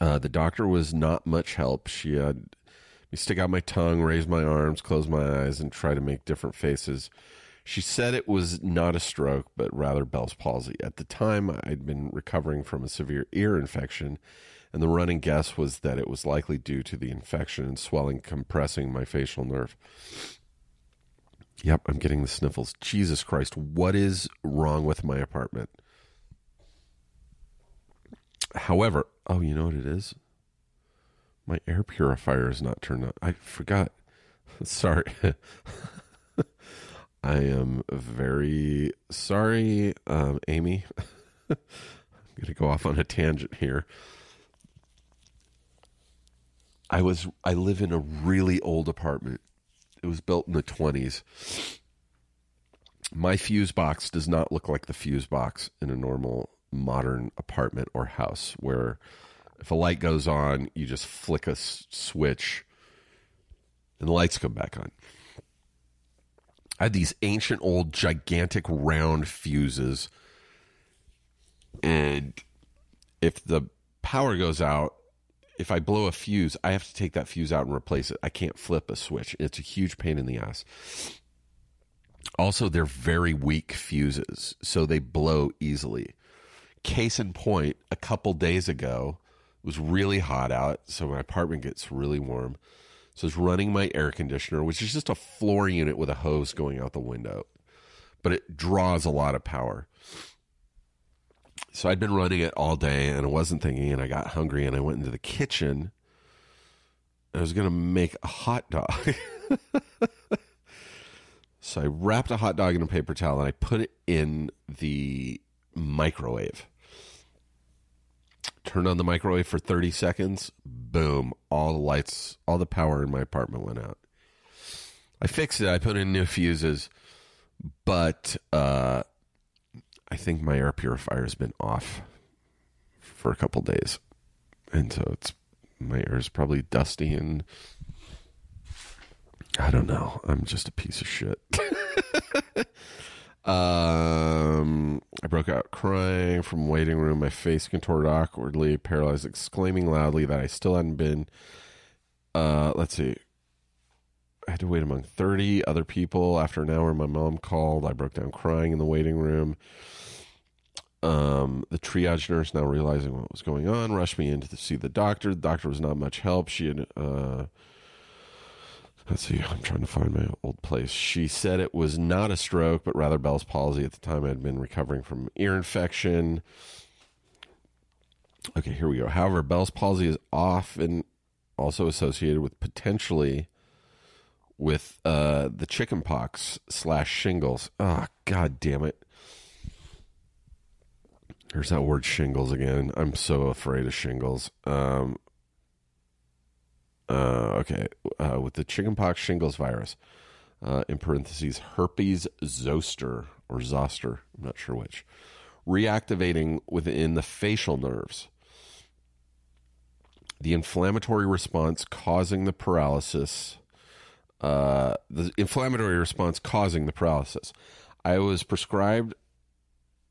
Uh, the doctor was not much help. She had me stick out my tongue, raise my arms, close my eyes, and try to make different faces. She said it was not a stroke, but rather Bell's palsy. At the time, I'd been recovering from a severe ear infection, and the running guess was that it was likely due to the infection and swelling compressing my facial nerve. Yep, I'm getting the sniffles. Jesus Christ, what is wrong with my apartment? However, oh, you know what it is? My air purifier is not turned on. I forgot. Sorry. I am very sorry, um, Amy. I'm going to go off on a tangent here. I was I live in a really old apartment. It was built in the 20s. My fuse box does not look like the fuse box in a normal modern apartment or house where if a light goes on, you just flick a switch and the lights come back on. I had these ancient old gigantic round fuses and if the power goes out if I blow a fuse, I have to take that fuse out and replace it. I can't flip a switch. It's a huge pain in the ass. Also, they're very weak fuses, so they blow easily. Case in point, a couple days ago, it was really hot out, so my apartment gets really warm. So it's running my air conditioner, which is just a floor unit with a hose going out the window, but it draws a lot of power. So I'd been running it all day and I wasn't thinking, and I got hungry and I went into the kitchen. I was going to make a hot dog. so I wrapped a hot dog in a paper towel and I put it in the microwave. Turned on the microwave for 30 seconds. Boom. All the lights, all the power in my apartment went out. I fixed it. I put in new fuses, but uh, I think my air purifier has been off for a couple days, and so it's my air is probably dusty and I don't know. I'm just a piece of shit. um, I broke out crying from waiting room. My face contorted awkwardly, paralyzed, exclaiming loudly that I still hadn't been. Uh, let's see. I had to wait among 30 other people. After an hour, my mom called. I broke down crying in the waiting room. Um, the triage nurse, now realizing what was going on, rushed me in to see the doctor. The doctor was not much help. She had, uh, let's see, I'm trying to find my old place. She said it was not a stroke, but rather Bell's palsy. At the time, I had been recovering from ear infection. Okay, here we go. However, Bell's palsy is often also associated with potentially with uh, the chicken pox slash shingles. Ah, god damn it. There's that word shingles again. I'm so afraid of shingles. Um, uh, okay, uh, with the chickenpox shingles virus, uh, in parentheses, herpes zoster or zoster, I'm not sure which, reactivating within the facial nerves. The inflammatory response causing the paralysis, uh, the inflammatory response causing the paralysis. I was prescribed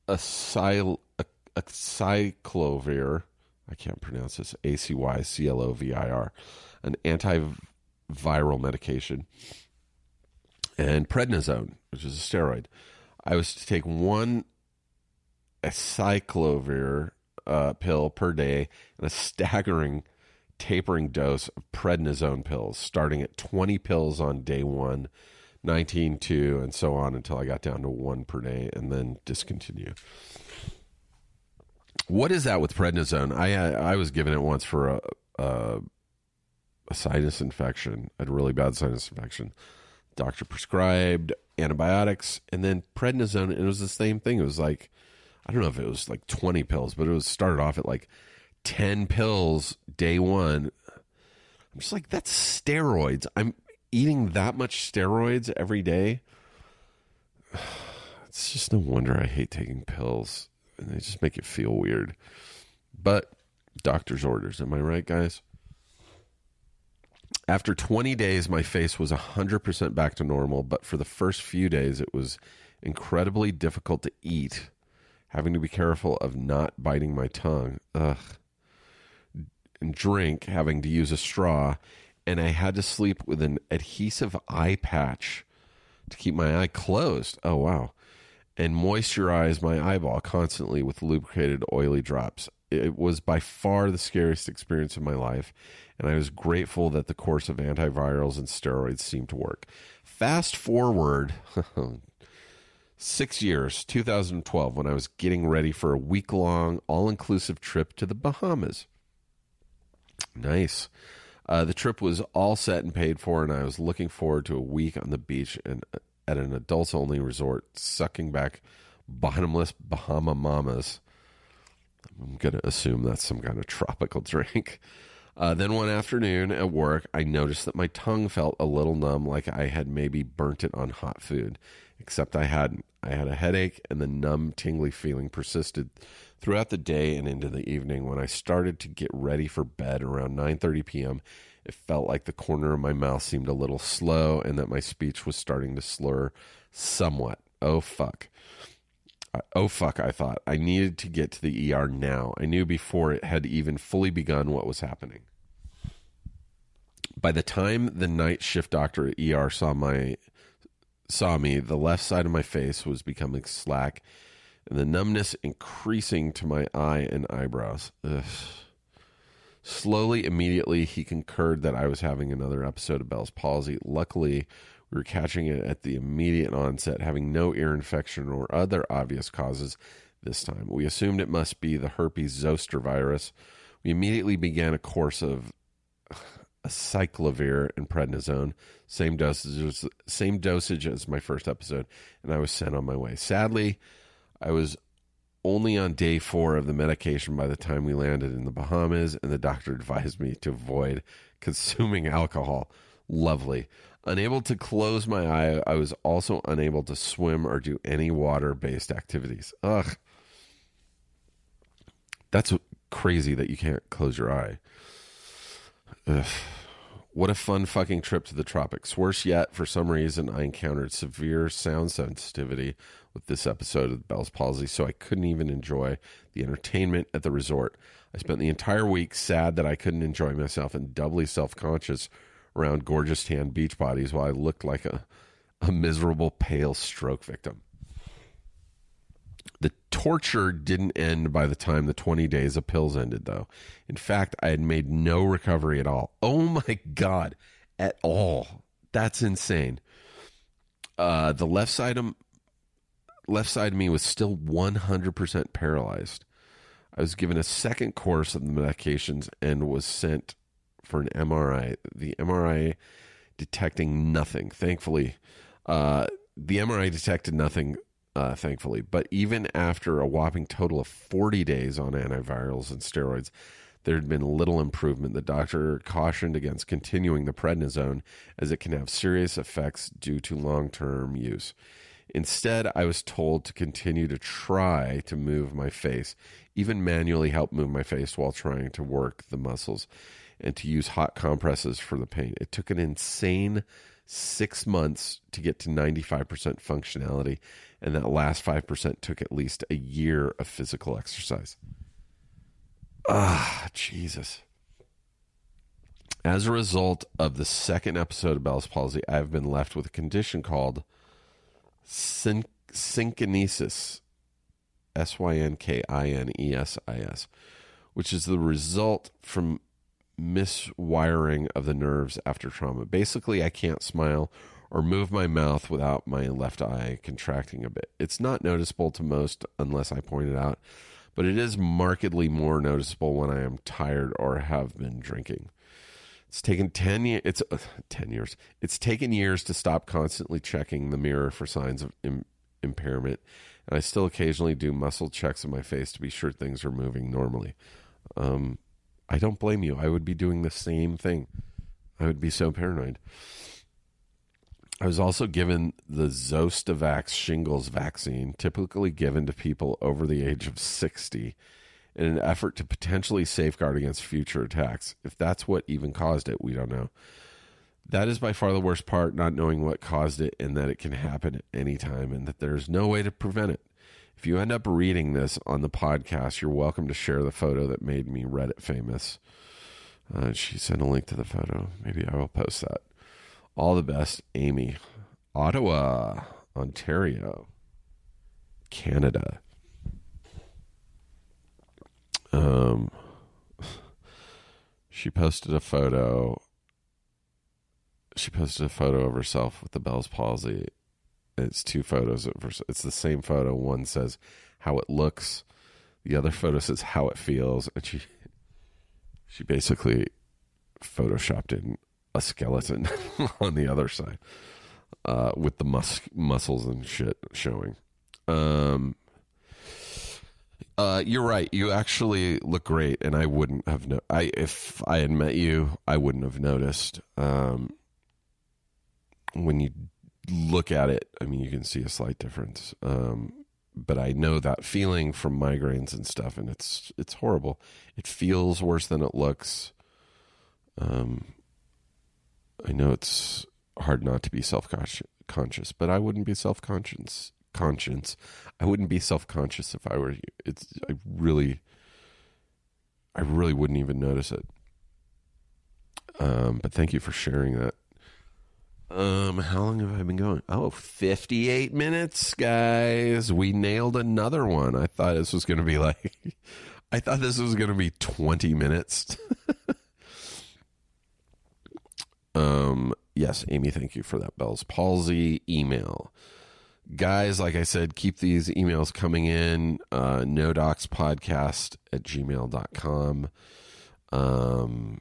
a, sil- a, a cyclovir. I can't pronounce this. A C Y C L O V I R, an antiviral medication, and prednisone, which is a steroid. I was to take one acyclovir uh, pill per day and a staggering tapering dose of prednisone pills, starting at 20 pills on day one, 19, 2, and so on until I got down to one per day and then discontinue. What is that with prednisone? I uh, I was given it once for a, a, a sinus infection, a really bad sinus infection. Doctor prescribed antibiotics and then prednisone. And it was the same thing. It was like I don't know if it was like twenty pills, but it was started off at like ten pills day one. I'm just like that's steroids. I'm eating that much steroids every day. It's just no wonder I hate taking pills and they just make it feel weird. But doctor's orders, am I right, guys? After 20 days, my face was 100% back to normal, but for the first few days, it was incredibly difficult to eat, having to be careful of not biting my tongue. Ugh. And drink, having to use a straw, and I had to sleep with an adhesive eye patch to keep my eye closed. Oh, wow and moisturize my eyeball constantly with lubricated oily drops. It was by far the scariest experience of my life, and I was grateful that the course of antivirals and steroids seemed to work. Fast forward six years, 2012, when I was getting ready for a week long, all inclusive trip to the Bahamas. Nice. Uh, the trip was all set and paid for, and I was looking forward to a week on the beach and at an adults only resort, sucking back bottomless Bahama Mamas. I'm going to assume that's some kind of tropical drink. Uh, then one afternoon at work, I noticed that my tongue felt a little numb, like I had maybe burnt it on hot food, except I hadn't. I had a headache, and the numb, tingly feeling persisted throughout the day and into the evening. When I started to get ready for bed around 9:30 p.m., it felt like the corner of my mouth seemed a little slow and that my speech was starting to slur somewhat. Oh, fuck. Oh, fuck, I thought. I needed to get to the ER now. I knew before it had even fully begun what was happening. By the time the night shift doctor at ER saw my saw me, the left side of my face was becoming slack and the numbness increasing to my eye and eyebrows. Ugh. Slowly, immediately, he concurred that I was having another episode of Bell's palsy. Luckily, we were catching it at the immediate onset, having no ear infection or other obvious causes this time. We assumed it must be the herpes zoster virus. We immediately began a course of acyclovir and prednisone, same dosage, same dosage as my first episode, and I was sent on my way. Sadly, I was only on day four of the medication by the time we landed in the Bahamas, and the doctor advised me to avoid consuming alcohol. Lovely. Unable to close my eye, I was also unable to swim or do any water based activities. Ugh. That's crazy that you can't close your eye. Ugh. What a fun fucking trip to the tropics. Worse yet, for some reason, I encountered severe sound sensitivity with this episode of Bell's Palsy, so I couldn't even enjoy the entertainment at the resort. I spent the entire week sad that I couldn't enjoy myself and doubly self conscious around gorgeous tan beach bodies while I looked like a, a miserable, pale stroke victim. The torture didn't end by the time the 20 days of pills ended, though. In fact, I had made no recovery at all. Oh my God, at all. That's insane. Uh, the left side of left side of me was still 100% paralyzed. I was given a second course of the medications and was sent for an MRI. The MRI detecting nothing. Thankfully, uh, the MRI detected nothing uh, thankfully. But even after a whopping total of 40 days on antivirals and steroids, there had been little improvement. The doctor cautioned against continuing the prednisone as it can have serious effects due to long term use. Instead, I was told to continue to try to move my face, even manually help move my face while trying to work the muscles, and to use hot compresses for the pain. It took an insane six months to get to 95% functionality, and that last 5% took at least a year of physical exercise. Ah, Jesus. As a result of the second episode of Bell's palsy, I have been left with a condition called syn- synkinesis. S Y N K I N E S I S, which is the result from miswiring of the nerves after trauma. Basically, I can't smile or move my mouth without my left eye contracting a bit. It's not noticeable to most unless I point it out, but it is markedly more noticeable when I am tired or have been drinking. It's taken 10 years it's uh, 10 years. It's taken years to stop constantly checking the mirror for signs of Im- impairment, and I still occasionally do muscle checks of my face to be sure things are moving normally. Um, I don't blame you. I would be doing the same thing. I would be so paranoid. I was also given the Zostavax shingles vaccine, typically given to people over the age of 60, in an effort to potentially safeguard against future attacks. If that's what even caused it, we don't know. That is by far the worst part, not knowing what caused it and that it can happen at any time and that there's no way to prevent it. If you end up reading this on the podcast, you're welcome to share the photo that made me Reddit famous. Uh, she sent a link to the photo. Maybe I will post that. All the best, Amy. Ottawa, Ontario, Canada. Um, she posted a photo. She posted a photo of herself with the Bell's palsy. It's two photos. It's the same photo. One says how it looks. The other photo says how it feels, and she she basically photoshopped in a skeleton on the other side uh, with the mus- muscles and shit showing. Um, uh, you're right. You actually look great, and I wouldn't have no. I if I had met you, I wouldn't have noticed. Um, when you look at it, I mean, you can see a slight difference. Um, but I know that feeling from migraines and stuff, and it's it's horrible. It feels worse than it looks. Um, I know it's hard not to be self conscious, but I wouldn't be self conscious. Conscience, I wouldn't be self conscious if I were you. It's I really, I really wouldn't even notice it. Um, but thank you for sharing that. Um, how long have I been going? Oh, 58 minutes, guys. We nailed another one. I thought this was going to be like, I thought this was going to be 20 minutes. um, yes, Amy, thank you for that Bell's palsy email. Guys, like I said, keep these emails coming in. Uh, nodocspodcast at gmail.com. Um,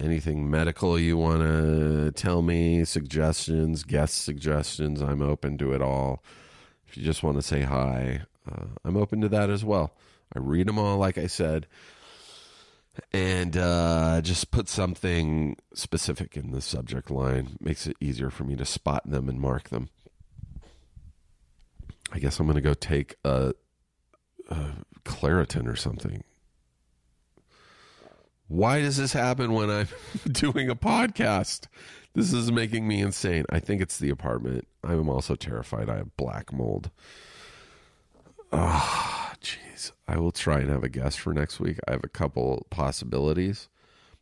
anything medical you want to tell me, suggestions, guest suggestions, I'm open to it all. If you just want to say hi, uh, I'm open to that as well. I read them all, like I said, and uh, just put something specific in the subject line. Makes it easier for me to spot them and mark them. I guess I'm going to go take a, a Claritin or something. Why does this happen when I'm doing a podcast? This is making me insane. I think it's the apartment. I'm also terrified I have black mold. Oh, jeez. I will try and have a guest for next week. I have a couple possibilities.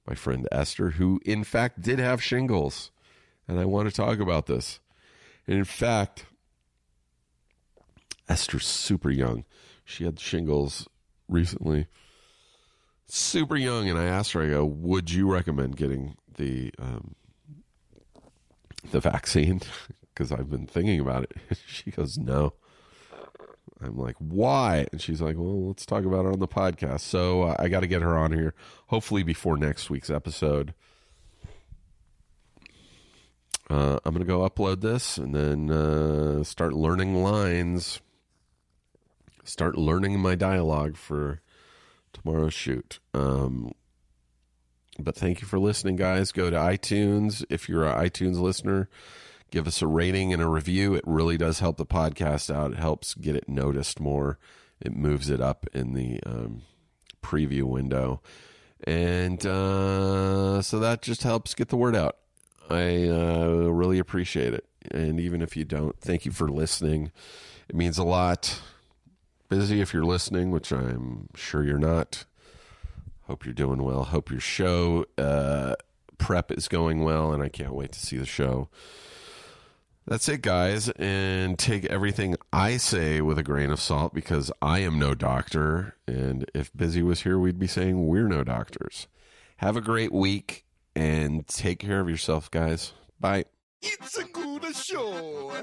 My friend Esther, who in fact did have shingles, and I want to talk about this. And in fact, Esther's super young. She had shingles recently super young, and I asked her, I go, would you recommend getting the um, the vaccine? Because I've been thinking about it. she goes, no. I'm like, why? And she's like, well, let's talk about it on the podcast. So uh, I got to get her on here, hopefully before next week's episode. Uh, I'm going to go upload this and then uh, start learning lines, start learning my dialogue for tomorrow's shoot. Um, but thank you for listening, guys. Go to iTunes. If you're an iTunes listener, give us a rating and a review. It really does help the podcast out. It helps get it noticed more. It moves it up in the um, preview window. And uh, so that just helps get the word out. I uh, really appreciate it. And even if you don't, thank you for listening. It means a lot busy if you're listening, which I'm sure you're not. Hope you're doing well. Hope your show uh, prep is going well, and I can't wait to see the show. That's it, guys. And take everything I say with a grain of salt because I am no doctor. And if Busy was here, we'd be saying we're no doctors. Have a great week and take care of yourself, guys. Bye.
It's a good show.